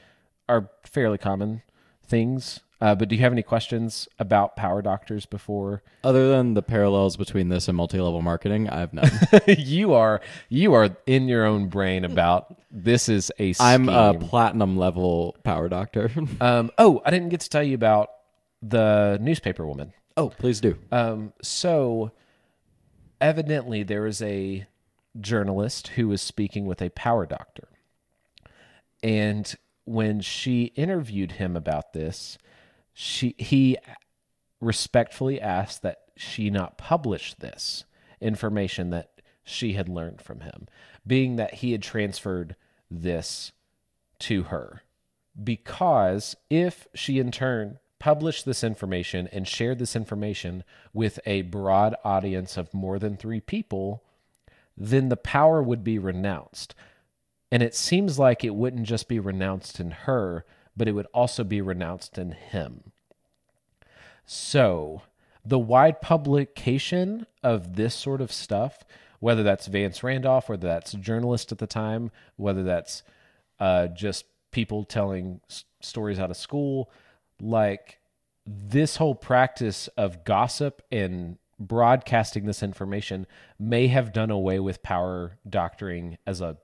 are fairly common things. Uh, but do you have any questions about power doctors before Other than the parallels between this and multi-level marketing, I have none. you are you are in your own brain about this is a I'm a platinum level power doctor. um oh I didn't get to tell you about the newspaper woman oh, please do. um so evidently there is a journalist who was speaking with a power doctor and when she interviewed him about this she he respectfully asked that she not publish this information that she had learned from him, being that he had transferred this to her. Because if she in turn published this information and shared this information with a broad audience of more than three people, then the power would be renounced. And it seems like it wouldn't just be renounced in her, but it would also be renounced in him. So, the wide publication of this sort of stuff, whether that's Vance Randolph, whether that's journalists at the time, whether that's uh, just people telling s- stories out of school, like this whole practice of gossip and broadcasting this information may have done away with power doctoring as a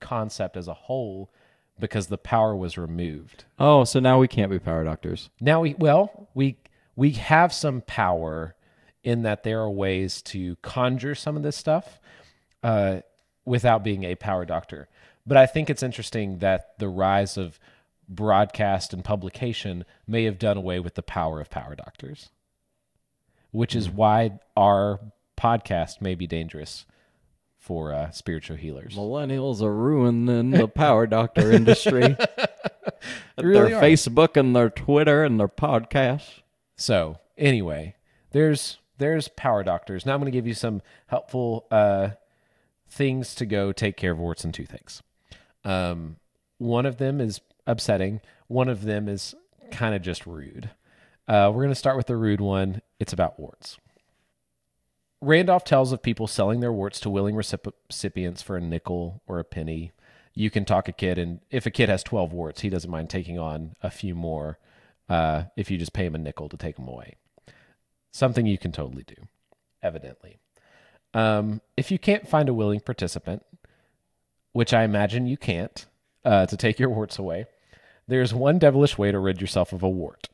concept as a whole because the power was removed. Oh, so now we can't be power doctors. Now we well, we we have some power in that there are ways to conjure some of this stuff uh, without being a power doctor. But I think it's interesting that the rise of broadcast and publication may have done away with the power of power doctors, which is why our podcast may be dangerous for uh, spiritual healers. Millennials are ruining the power doctor industry. really their are. Facebook and their Twitter and their podcasts. So anyway, there's there's power doctors. Now I'm going to give you some helpful uh, things to go take care of warts and toothaches. Um, one of them is upsetting. One of them is kind of just rude. Uh, we're going to start with the rude one. It's about warts. Randolph tells of people selling their warts to willing recipients for a nickel or a penny. You can talk a kid, and if a kid has 12 warts, he doesn't mind taking on a few more uh, if you just pay him a nickel to take them away. Something you can totally do, evidently. Um, if you can't find a willing participant, which I imagine you can't, uh, to take your warts away, there's one devilish way to rid yourself of a wart.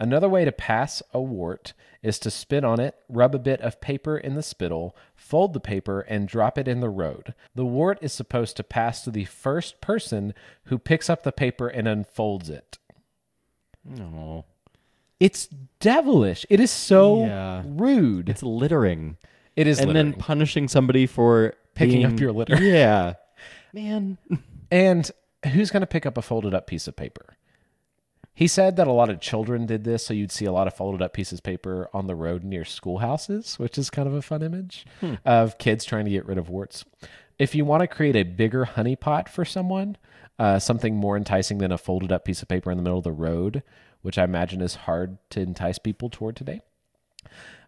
Another way to pass a wart is to spit on it, rub a bit of paper in the spittle, fold the paper, and drop it in the road. The wart is supposed to pass to the first person who picks up the paper and unfolds it. No. It's devilish. It is so Yeah. rude. It's littering. It is and littering. then punishing somebody for Picking up your litter. Yeah. Man. And who's going to pick up a folded up piece of paper? He said that a lot of children did this, so you'd see a lot of folded up pieces of paper on the road near schoolhouses, which is kind of a fun image of kids trying to get rid of warts. If you want to create a bigger honey pot for someone, uh, something more enticing than a folded up piece of paper in the middle of the road, which I imagine is hard to entice people toward today.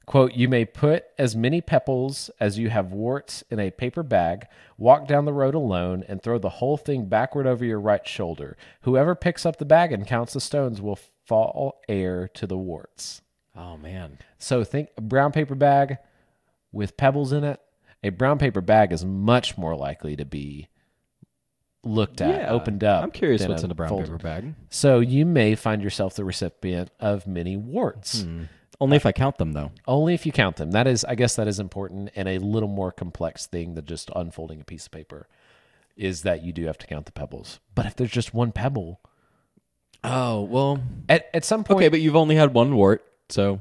Quote, you may put as many pebbles as you have warts in a paper bag, walk down the road alone, and throw the whole thing backward over your right shoulder. Whoever picks up the bag and counts the stones will fall heir to the warts. Oh man. So think a brown paper bag with pebbles in it. A brown paper bag is much more likely to be looked at, opened up. I'm curious what's in a brown folded. paper bag. So you may find yourself the recipient of many warts. Hmm. Only if I count them though. Only if you count them. That is, I guess, that is important and a little more complex thing than just unfolding a piece of paper. Is that you do have to count the pebbles. But if there's just one pebble, Oh, well. at at some point, Okay, but you've only had one wart, so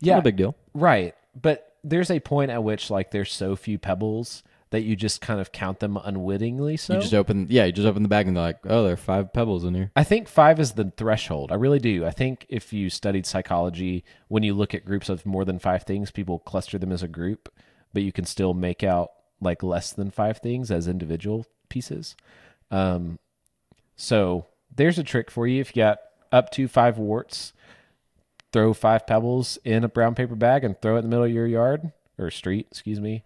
yeah, not a big deal. right. but there's a point at which like there's so few pebbles that you just kind of count them unwittingly. So You just open, yeah, you just open the bag and they're like, oh, there are five pebbles in here. I think five is the threshold. I really do. I think if you studied psychology, when you look at groups of more than five things, people cluster them as a group, but you can still make out like less than five things as individual pieces. Um, so there's a trick for you. If you got up to five warts, throw five pebbles in a brown paper bag and throw it in the middle of your yard or street, excuse me.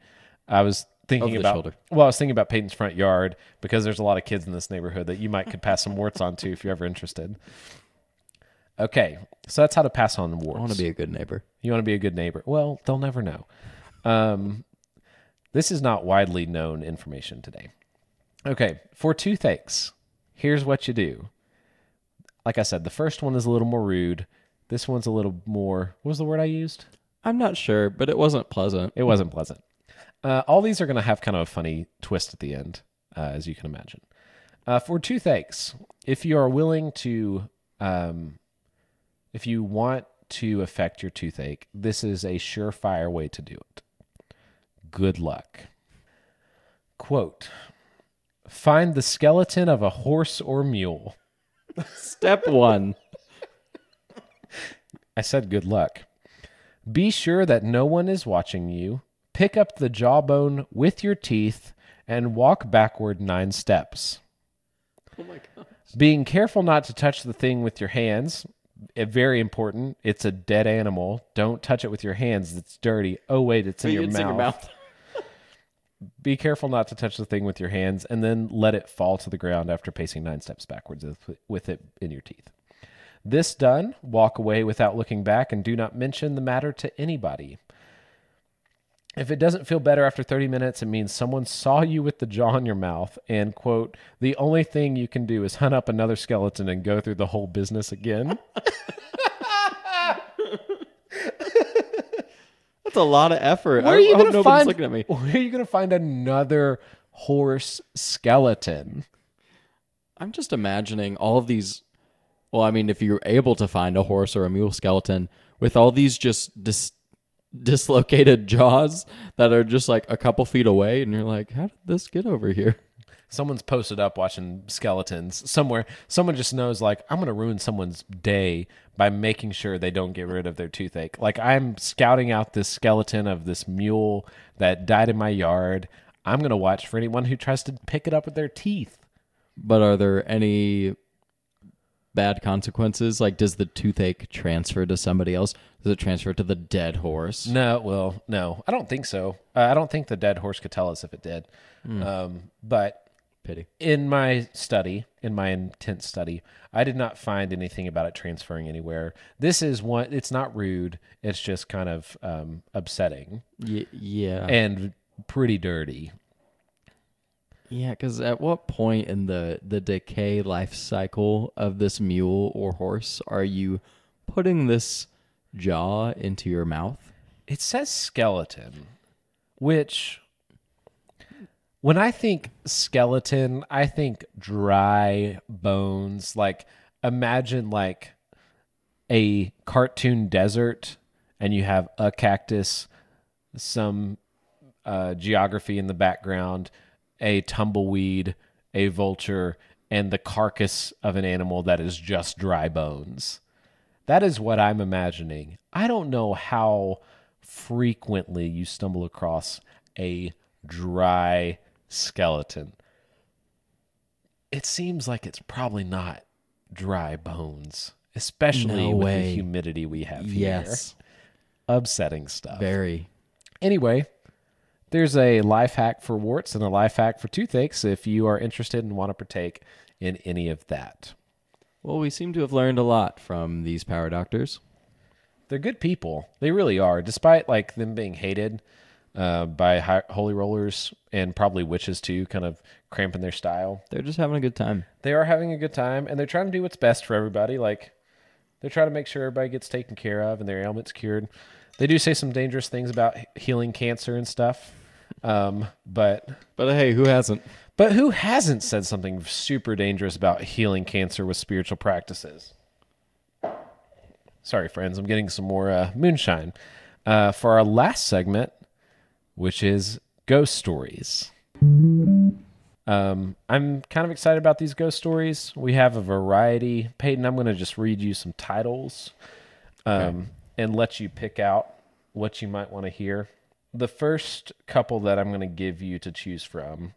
I was thinking about shoulder. well, I was thinking about Peyton's front yard because there's a lot of kids in this neighborhood that you might could pass some warts on to if you're ever interested. Okay, so that's how to pass on warts. I want to be a good neighbor. You want to be a good neighbor. Well, they'll never know. Um, this is not widely known information today. Okay, for toothaches, here's what you do. Like I said, the first one is a little more rude. This one's a little more. What was the word I used? I'm not sure, but it wasn't pleasant. It wasn't pleasant. Uh, all these are going to have kind of a funny twist at the end, uh, as you can imagine. Uh, for toothaches, if you are willing to, um, if you want to affect your toothache, this is a surefire way to do it. Good luck. Quote Find the skeleton of a horse or mule. Step one. I said good luck. Be sure that no one is watching you. Pick up the jawbone with your teeth and walk backward nine steps. Oh my god. Being careful not to touch the thing with your hands. eh, very important. It's a dead animal. Don't touch it with your hands. It's dirty. Oh wait, it's in, your, It's mouth. in your mouth. Be careful not to touch the thing with your hands and then let it fall to the ground after pacing nine steps backwards with it in your teeth. This done, walk away without looking back and do not mention the matter to anybody. If it doesn't feel better after 30 minutes, it means someone saw you with the jaw in your mouth and, quote, the only thing you can do is hunt up another skeleton and go through the whole business again. That's a lot of effort. Where I are you going to nobody's find? looking at me. Where are you going to find another horse skeleton? I'm just imagining all of these. Well, I mean, if you're able to find a horse or a mule skeleton with all these just dis- dislocated jaws that are just like a couple feet away, and you're like, how did this get over here? Someone's posted up watching skeletons somewhere. Someone just knows, like, I'm going to ruin someone's day by making sure they don't get rid of their toothache. Like, I'm scouting out this skeleton of this mule that died in my yard. I'm going to watch for anyone who tries to pick it up with their teeth. But are there any bad consequences? Like, does the toothache transfer to somebody else? Does it transfer to the dead horse? No, well, no, I don't think so. Uh, I don't think the dead horse could tell us if it did. Um, but Pity. in my study, in my intense study, I did not find anything about it transferring anywhere. This is one. It's not rude. It's just kind of um, upsetting Y- yeah. and pretty dirty. Yeah, because at what point in the the decay life cycle of this mule or horse are you putting this jaw into your mouth? It says skeleton, which when I think skeleton, I think dry bones. Like imagine like a cartoon desert and you have a cactus, some uh, geography in the background, a tumbleweed, a vulture, and the carcass of an animal that is just dry bones. That is what I'm imagining. I don't know how frequently you stumble across a dry skeleton. It seems like it's probably not dry bones, especially No with way. the humidity we have here. Yes. here. Upsetting stuff. Very. Anyway, there's a life hack for warts and a life hack for toothaches if you are interested and want to partake in any of that. Well, we seem to have learned a lot from these power doctors. They're good people. They really are. Despite like them being hated uh, by hi- holy rollers and probably witches too, kind of cramping their style. They're just having a good time. They are having a good time and they're trying to do what's best for everybody. Like they're trying to make sure everybody gets taken care of and their ailments cured. They do say some dangerous things about healing cancer and stuff. Um, but But hey, who hasn't? but who hasn't said something super dangerous about healing cancer with spiritual practices? Sorry, friends, I'm getting some more uh, moonshine. Uh, for our last segment, which is ghost stories. Um, I'm kind of excited about these ghost stories. We have a variety. Peyton, I'm going to just read you some titles um, and let you pick out what you might want to hear. The first couple that I'm going to give you to choose from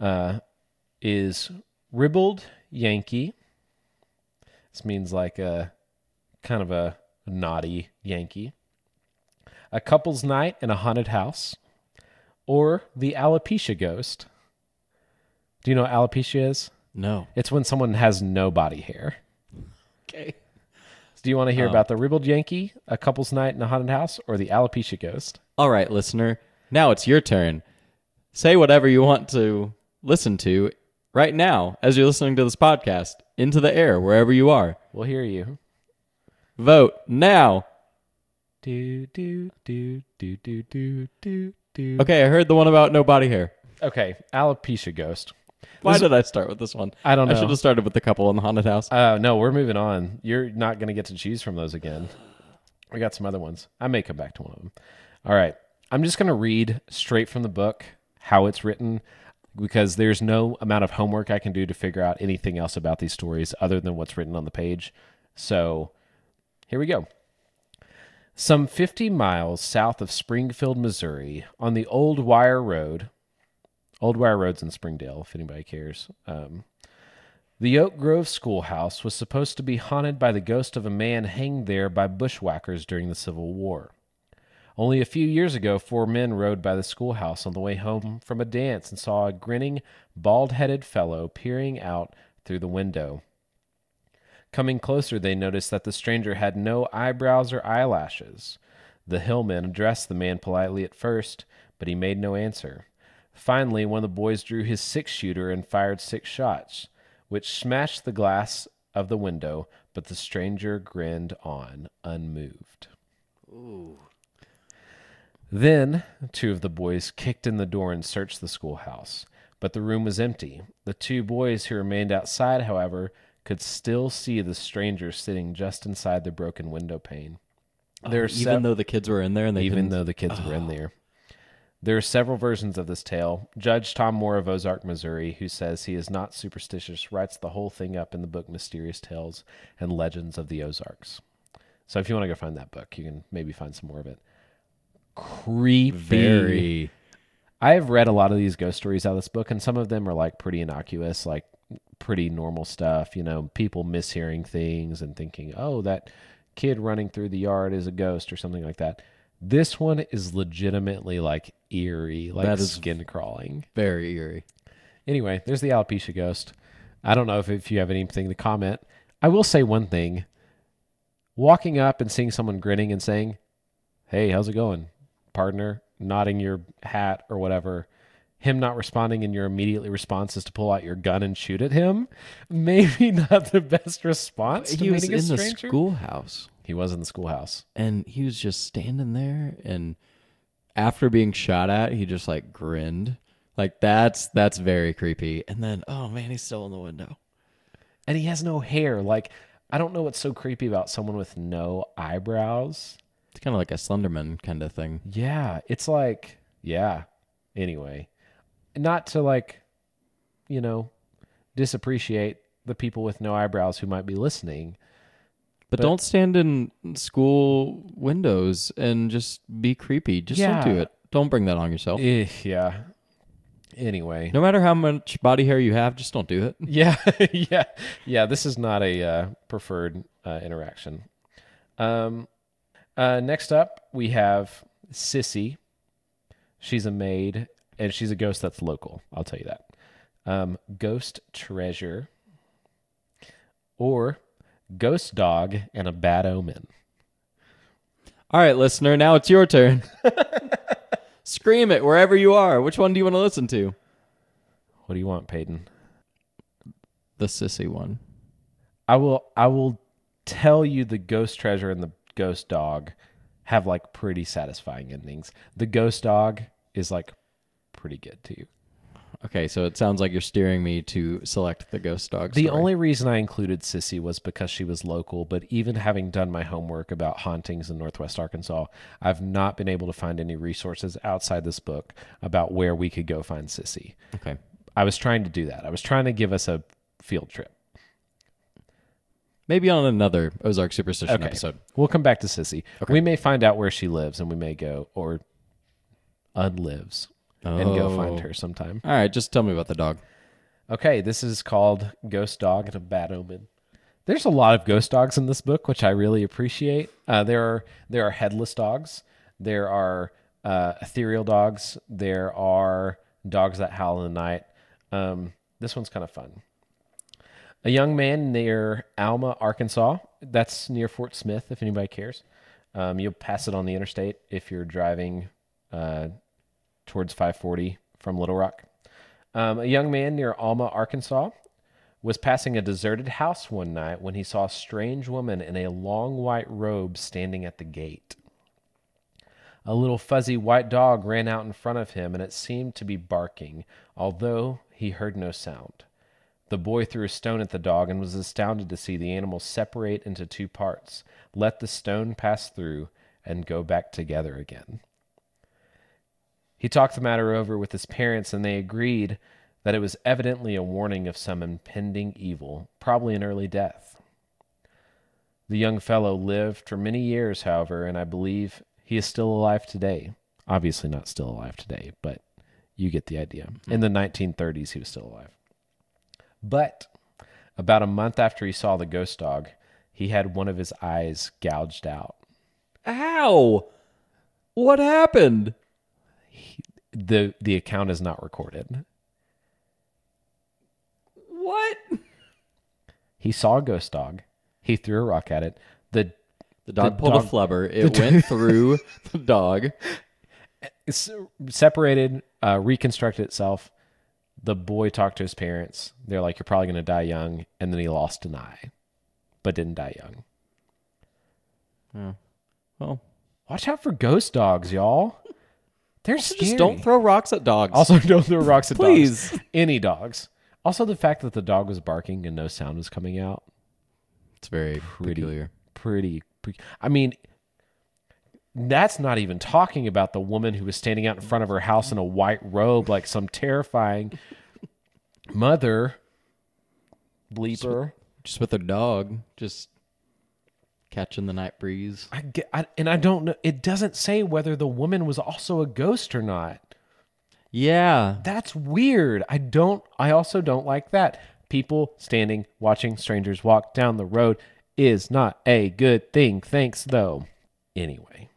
uh, is Ribbled Yankee. This means like a kind of a naughty Yankee. A couple's night in a haunted house, or the alopecia ghost. Do you know what alopecia is? No. It's when someone has no body hair. Okay. Do you want to hear Oh. about the ribbled Yankee, a couple's night in a haunted house, or the alopecia ghost? All right, listener. Now it's your turn. Say whatever you want to listen to right now as you're listening to this podcast into the air wherever you are. We'll hear you. Vote now. Do do do do do do do do. Okay, I heard the one about no body hair. Okay, alopecia ghost. Why did I start with this one? I don't know. I should have started with the couple in the haunted house. Uh, no, we're moving on. You're not going to get to choose from those again. We got some other ones. I may come back to one of them. All right. I'm just going to read straight from the book how it's written because there's no amount of homework I can do to figure out anything else about these stories other than what's written on the page. So here we go. Some 50 miles south of Springfield, Missouri, on the Old Wire Road, Old Wire Road's in Springdale, if anybody cares. Um, the Oak Grove schoolhouse was supposed to be haunted by the ghost of a man hanged there by bushwhackers during the Civil War. Only a few years ago, four men rode by the schoolhouse on the way home from a dance and saw a grinning, bald headed fellow peering out through the window. Coming closer, they noticed that the stranger had no eyebrows or eyelashes. The hillmen addressed the man politely at first, but he made no answer. Finally, one of the boys drew his six shooter and fired six shots, which smashed the glass of the window, but the stranger grinned on, unmoved. Then two of the boys kicked in the door and searched the schoolhouse, but the room was empty. The two boys who remained outside, however, could still see the stranger sitting just inside the broken window pane. Even though the kids were in there and they even couldn't- though the kids were in oh. there. There are several versions of this tale. Judge Tom Moore of Ozark, Missouri, who says he is not superstitious, writes the whole thing up in the book Mysterious Tales and Legends of the Ozarks. So if you want to go find that book, you can maybe find some more of it. Creepy. very I have read a lot of these ghost stories out of this book, and some of them are like pretty innocuous, like pretty normal stuff. You know, people mishearing things and thinking, oh, that kid running through the yard is a ghost or something like that. This one is legitimately like eerie, like That is- skin crawling. very eerie. Anyway, there's the alopecia ghost. I don't know if, if you have anything to comment. I will say one thing. Walking up and seeing someone grinning and saying, Hey, how's it going, partner? Nodding your hat or whatever. Him not responding and your immediately response is to pull out your gun and shoot at him. Maybe not the best response to He was meeting a in the schoolhouse He was in the schoolhouse. and he was just standing there and after being shot at, he just like grinned. Like that's that's very creepy. And then oh man, he's still in the window. And he has no hair. Like, I don't know what's so creepy about someone with no eyebrows. It's kind of like a Slenderman kind of thing. Yeah, it's like yeah. Anyway, not to like, you know, disappreciate the people with no eyebrows who might be listening. But, But- don't stand in school windows and just be creepy. Just don't do it. Don't bring that on yourself. Eh, yeah. Anyway, No matter how much body hair you have, just don't do it. yeah, yeah, yeah. This is not a uh, preferred uh, interaction. Um, uh, next up, we have Sissy. She's a maid, and she's a ghost that's local. I'll tell you that. Um, ghost treasure, or ghost dog and a bad omen. All right, listener, now it's your turn. Scream it wherever you are. Which one do you want to listen to? What do you want, Peyton? The sissy one. I will. I will tell you the ghost treasure and the ghost dog have like pretty satisfying endings. The ghost dog is like pretty good too. Okay, so it sounds like you're steering me to select the ghost dog. The story. only reason I included Sissy was because she was local, but even having done my homework about hauntings in Northwest Arkansas, I've not been able to find any resources outside this book about where we could go find Sissy. okay. I was trying to do that. I was trying to give us a field trip. Maybe on another Ozark Superstition Okay. episode. We'll come back to Sissy. We may find out where she lives and we may go or unlives and go find Oh. her sometime. All right, just tell me about the dog. Okay, this is called Ghost Dog and a Bad Omen. There's a lot of ghost dogs in this book, which I really appreciate. Uh, there are there are headless dogs. There are uh, ethereal dogs. There are dogs that howl in the night. Um, this one's kind of fun. A young man near Alma, Arkansas. That's near Fort Smith, if anybody cares. Um, you'll pass it on the interstate if you're driving uh, towards 540 from Little Rock. Um, a young man near Alma, Arkansas, was passing a deserted house one night when he saw a strange woman in a long white robe standing at the gate. A little fuzzy white dog ran out in front of him, and it seemed to be barking, although he heard no sound. The boy threw a stone at the dog and was astounded to see the animal separate into two parts, let the stone pass through, and go back together again. He talked the matter over with his parents, and they agreed that it was evidently a warning of some impending evil, probably an early death. The young fellow lived for many years, however, and I believe he is still alive today. Obviously, not still alive today, but you get the idea. Mm-hmm. In the 1930s, he was still alive. But about a month after he saw the ghost dog, he had one of his eyes gouged out. Ow! What happened? The the account is not recorded. What? He saw a ghost dog. He threw a rock at it. The The dog The pulled dog- a flubber. It went through the dog. it's separated, uh, reconstructed itself. The boy talked to his parents. They're like, "You're probably going to die young," and then he lost an eye, but didn't die young. Yeah. Well, Watch out for ghost dogs, y'all. They're scary. just don't throw rocks at dogs. Also, don't throw rocks at Please. dogs. Any dogs. Also, the fact that the dog was barking and no sound was coming out. it's very Pretty, peculiar. pretty, pre- I mean, that's not even talking about the woman who was standing out in front of her house in a white robe, like some terrifying mother bleeper. Just with a dog, just catching the night breeze. I get, I, and I don't know. It doesn't say whether the woman was also a ghost or not. Yeah. That's weird. I don't. I also don't like that. People standing watching strangers walk down the road is not a good thing. Thanks, though. Anyway,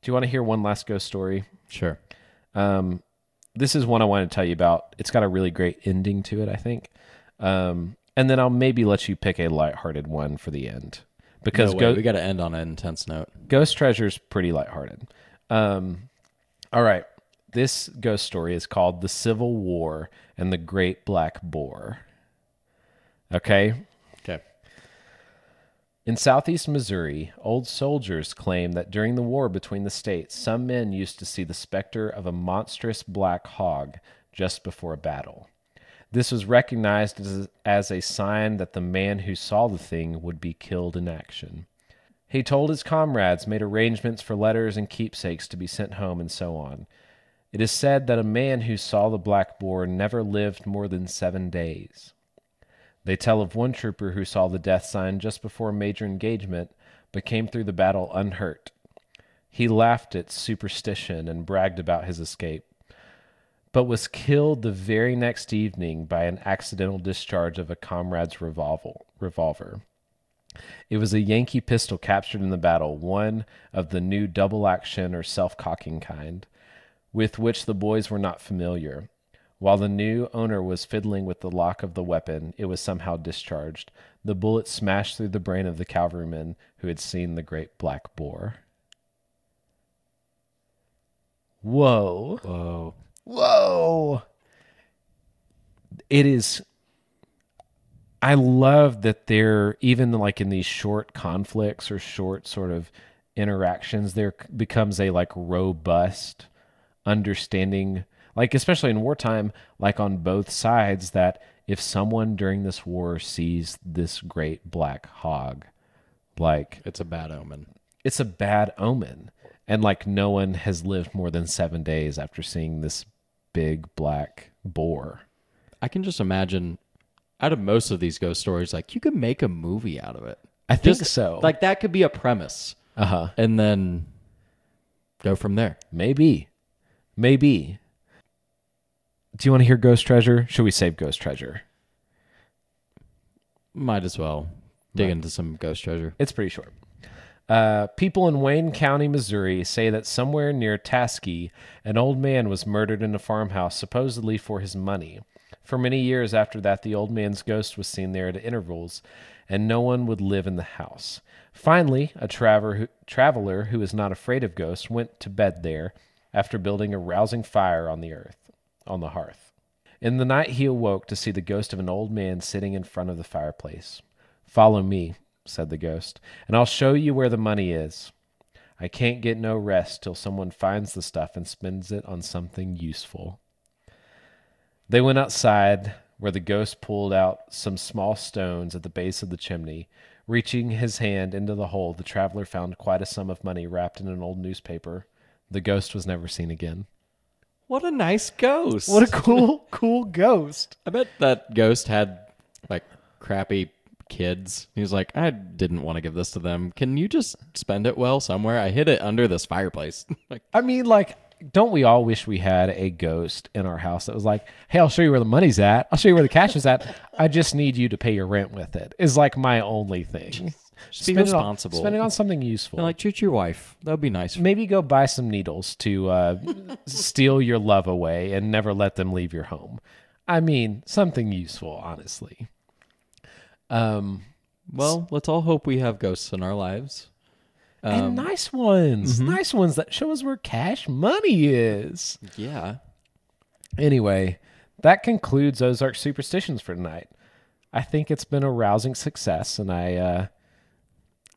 do you want to hear one last ghost story? Sure. Um, this is one I want to tell you about. It's got a really great ending to it, I think. Um, and then I'll maybe let you pick a lighthearted one for the end because no go- we got to end on an intense note. Ghost Treasure's pretty lighthearted. Um, all right. This ghost story is called The Civil War and the Great Black Boar. Okay. Okay. In southeast Missouri, old soldiers claim that during the war between the states, some men used to see the specter of a monstrous black hog just before a battle. This was recognized as, as a sign that the man who saw the thing would be killed in action. He told his comrades, made arrangements for letters and keepsakes to be sent home, and so on. It is said that a man who saw the black boar never lived more than seven days. They tell of one trooper who saw the death sign just before a major engagement, but came through the battle unhurt. He laughed at superstition and bragged about his escape, but was killed the very next evening by an accidental discharge of a comrade's revolver. It was a Yankee pistol captured in the battle, one of the new double action or self cocking kind, with which the boys were not familiar. While the new owner was fiddling with the lock of the weapon, it was somehow discharged. The bullet smashed through the brain of the cavalryman who had seen the great black boar. Whoa. Whoa. Whoa. It is I love that they're even like in these short conflicts or short sort of interactions there becomes a like robust understanding like especially in wartime, like on both sides, that if someone during this war sees this great black hog, like It's a bad omen. it's a bad omen. And like no one has lived more than seven days after seeing this big black boar. I can just imagine out of most of these ghost stories, like you could make a movie out of it. I think Just so. Like that could be a premise. uh huh. And then go from there. Maybe. Maybe. Do you want to hear Ghost Treasure? Should we save Ghost Treasure? Might as well dig into some ghost treasure. It's pretty short. Uh, people in Wayne County, Missouri say that somewhere near Taskee, an old man was murdered in a farmhouse, supposedly for his money. For many years after that, the old man's ghost was seen there at intervals, and no one would live in the house. Finally, a traveler who, traveler who is not afraid of ghosts went to bed there after building a rousing fire on the earth, on the hearth. In the night, he awoke to see the ghost of an old man sitting in front of the fireplace. Follow me, said the ghost, and I'll show you where the money is. I can't get no rest till someone finds the stuff and spends it on something useful. They went outside, where the ghost pulled out some small stones at the base of the chimney. Reaching his hand into the hole, the traveler found quite a sum of money wrapped in an old newspaper. The ghost was never seen again. What a nice ghost. What a cool, cool ghost. I bet that ghost had like crappy kids. He was like, I didn't want to give this to them. Can you just spend it well somewhere? I hid it under this fireplace. like, I mean, like, don't we all wish we had a ghost in our house that was like, hey, I'll show you where the money's at. I'll show you where the cash is at. I just need you to pay your rent with it, is like my only thing. Just be Spend it on- responsible. spend it on something useful. like, treat your wife. That would be nice. Maybe go buy some needles to uh, steal your love away and never let them leave your home. I mean, something useful, honestly. Um, Well, let's all hope we have ghosts in our lives. and nice ones, nice ones that show us where cash money is. Yeah. Anyway, that concludes Ozark Superstitions for tonight. I think it's been a rousing success, and I uh,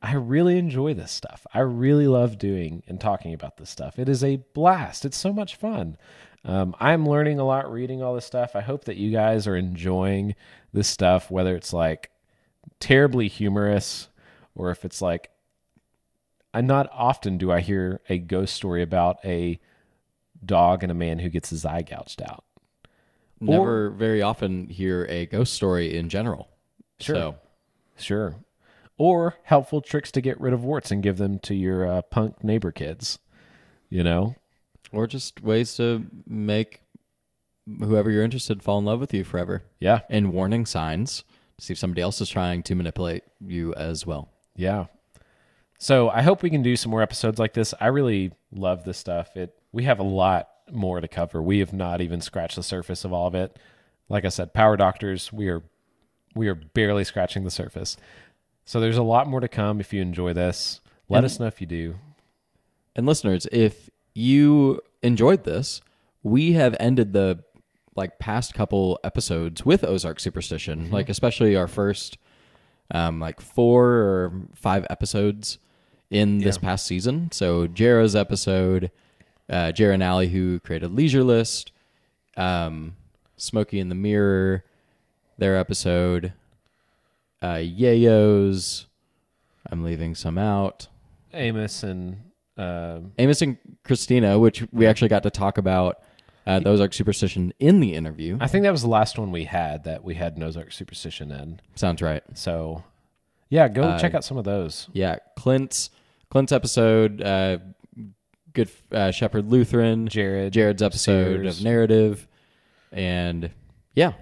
I really enjoy this stuff. I really love doing and talking about this stuff. It is a blast. It's so much fun. Um, I'm learning a lot reading all this stuff. I hope that you guys are enjoying this stuff, whether it's like terribly humorous or if it's like. I not often do I hear a ghost story about a dog and a man who gets his eye gouged out. Never very often hear a ghost story in general. Sure. So, Sure. Or helpful tricks to get rid of warts and give them to your uh, punk neighbor kids. You know? or just ways to make whoever you're interested fall in love with you forever. Yeah. And warning signs see if somebody else is trying to manipulate you as well. Yeah. So I hope we can do some more episodes like this. I really love this stuff. It we have a lot more to cover. We have not even scratched the surface of all of it. Like I said, power doctors, we are we are barely scratching the surface. So there's a lot more to come if you enjoy this. Let And- us know if you do. And listeners, if you enjoyed this, we have ended the like past couple episodes with Ozark Superstition, like especially our first um like four or five episodes in this past season. So Jera's episode, uh Jera and Allie who created Leisure List, um Smokey in the Mirror, their episode, uh Yayo's, I'm leaving some out. Amos and um Amos and Christina, which we actually got to talk about uh, the Ozark Superstition in the interview. I think that was the last one we had that we had Nozark Superstition in. Sounds right. So, yeah, go Uh, check out some of those. Yeah, Clint's Clint's episode, uh, Good uh, Shepherd Lutheran, Jared, Jared's episode Sears. of narrative, and yeah,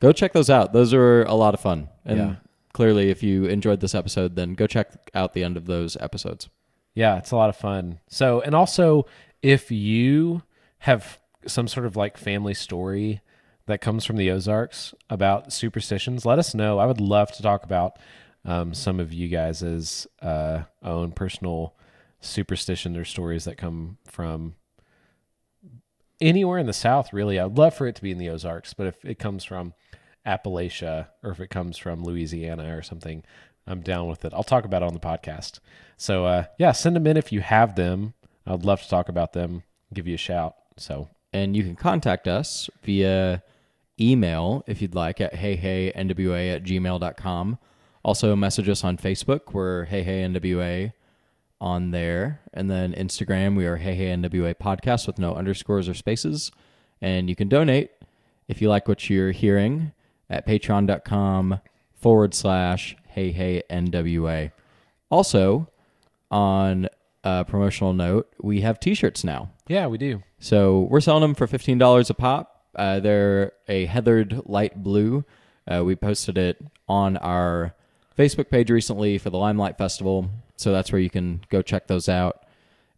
go check those out. Those are a lot of fun. And Yeah. clearly, if you enjoyed this episode, then go check out the end of those episodes. Yeah, it's a lot of fun. So, and also, if you have some sort of like family story that comes from the Ozarks about superstitions, let us know. I would love to talk about um, some of you guys' uh, own personal superstition or stories that come from anywhere in the South, really. I'd love for it to be in the Ozarks, but if it comes from Appalachia or if it comes from Louisiana or something, I'm down with it. I'll talk about it on the podcast. So, uh, yeah, send them in if you have them. I'd love to talk about them, give you a shout. So, and you can contact us via email if you'd like at heyheynwa at gmail.com. Also, message us on Facebook. We're Hey Hey on there. And then Instagram, we are Hey Hey Podcast with no underscores or spaces. And you can donate if you like what you're hearing at patreon.com forward slash Hey Hey Also, on a promotional note, we have t shirts now. Yeah, we do. So we're selling them for fifteen dollars a pop. Uh, they're a heathered light blue. Uh, we posted it on our Facebook page recently for the Limelight Festival, so that's where you can go check those out,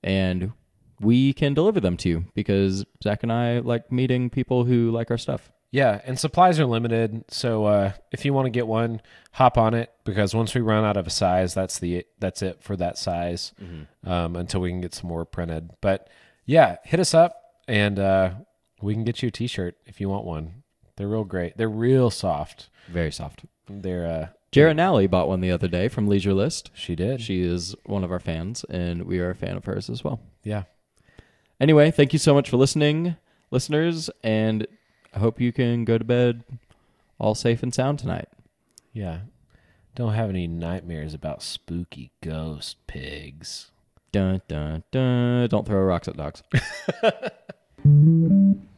and we can deliver them to you because Zach and I like meeting people who like our stuff. Yeah, and supplies are limited, so uh, if you want to get one, hop on it because once we run out of a size, that's the that's it for that size um, until we can get some more printed. But yeah, hit us up and uh, we can get you a T-shirt if you want one. They're real great. They're real soft. Very soft. They're uh, Nally bought one the other day from Leisure List. she did. She is one of our fans, and we are a fan of hers as well. yeah. Anyway, thank you so much for listening, listeners, and I hope you can go to bed all safe and sound tonight. Yeah. Don't have any nightmares about spooky ghost pigs. Dun dun dun. Don't throw rocks at dogs.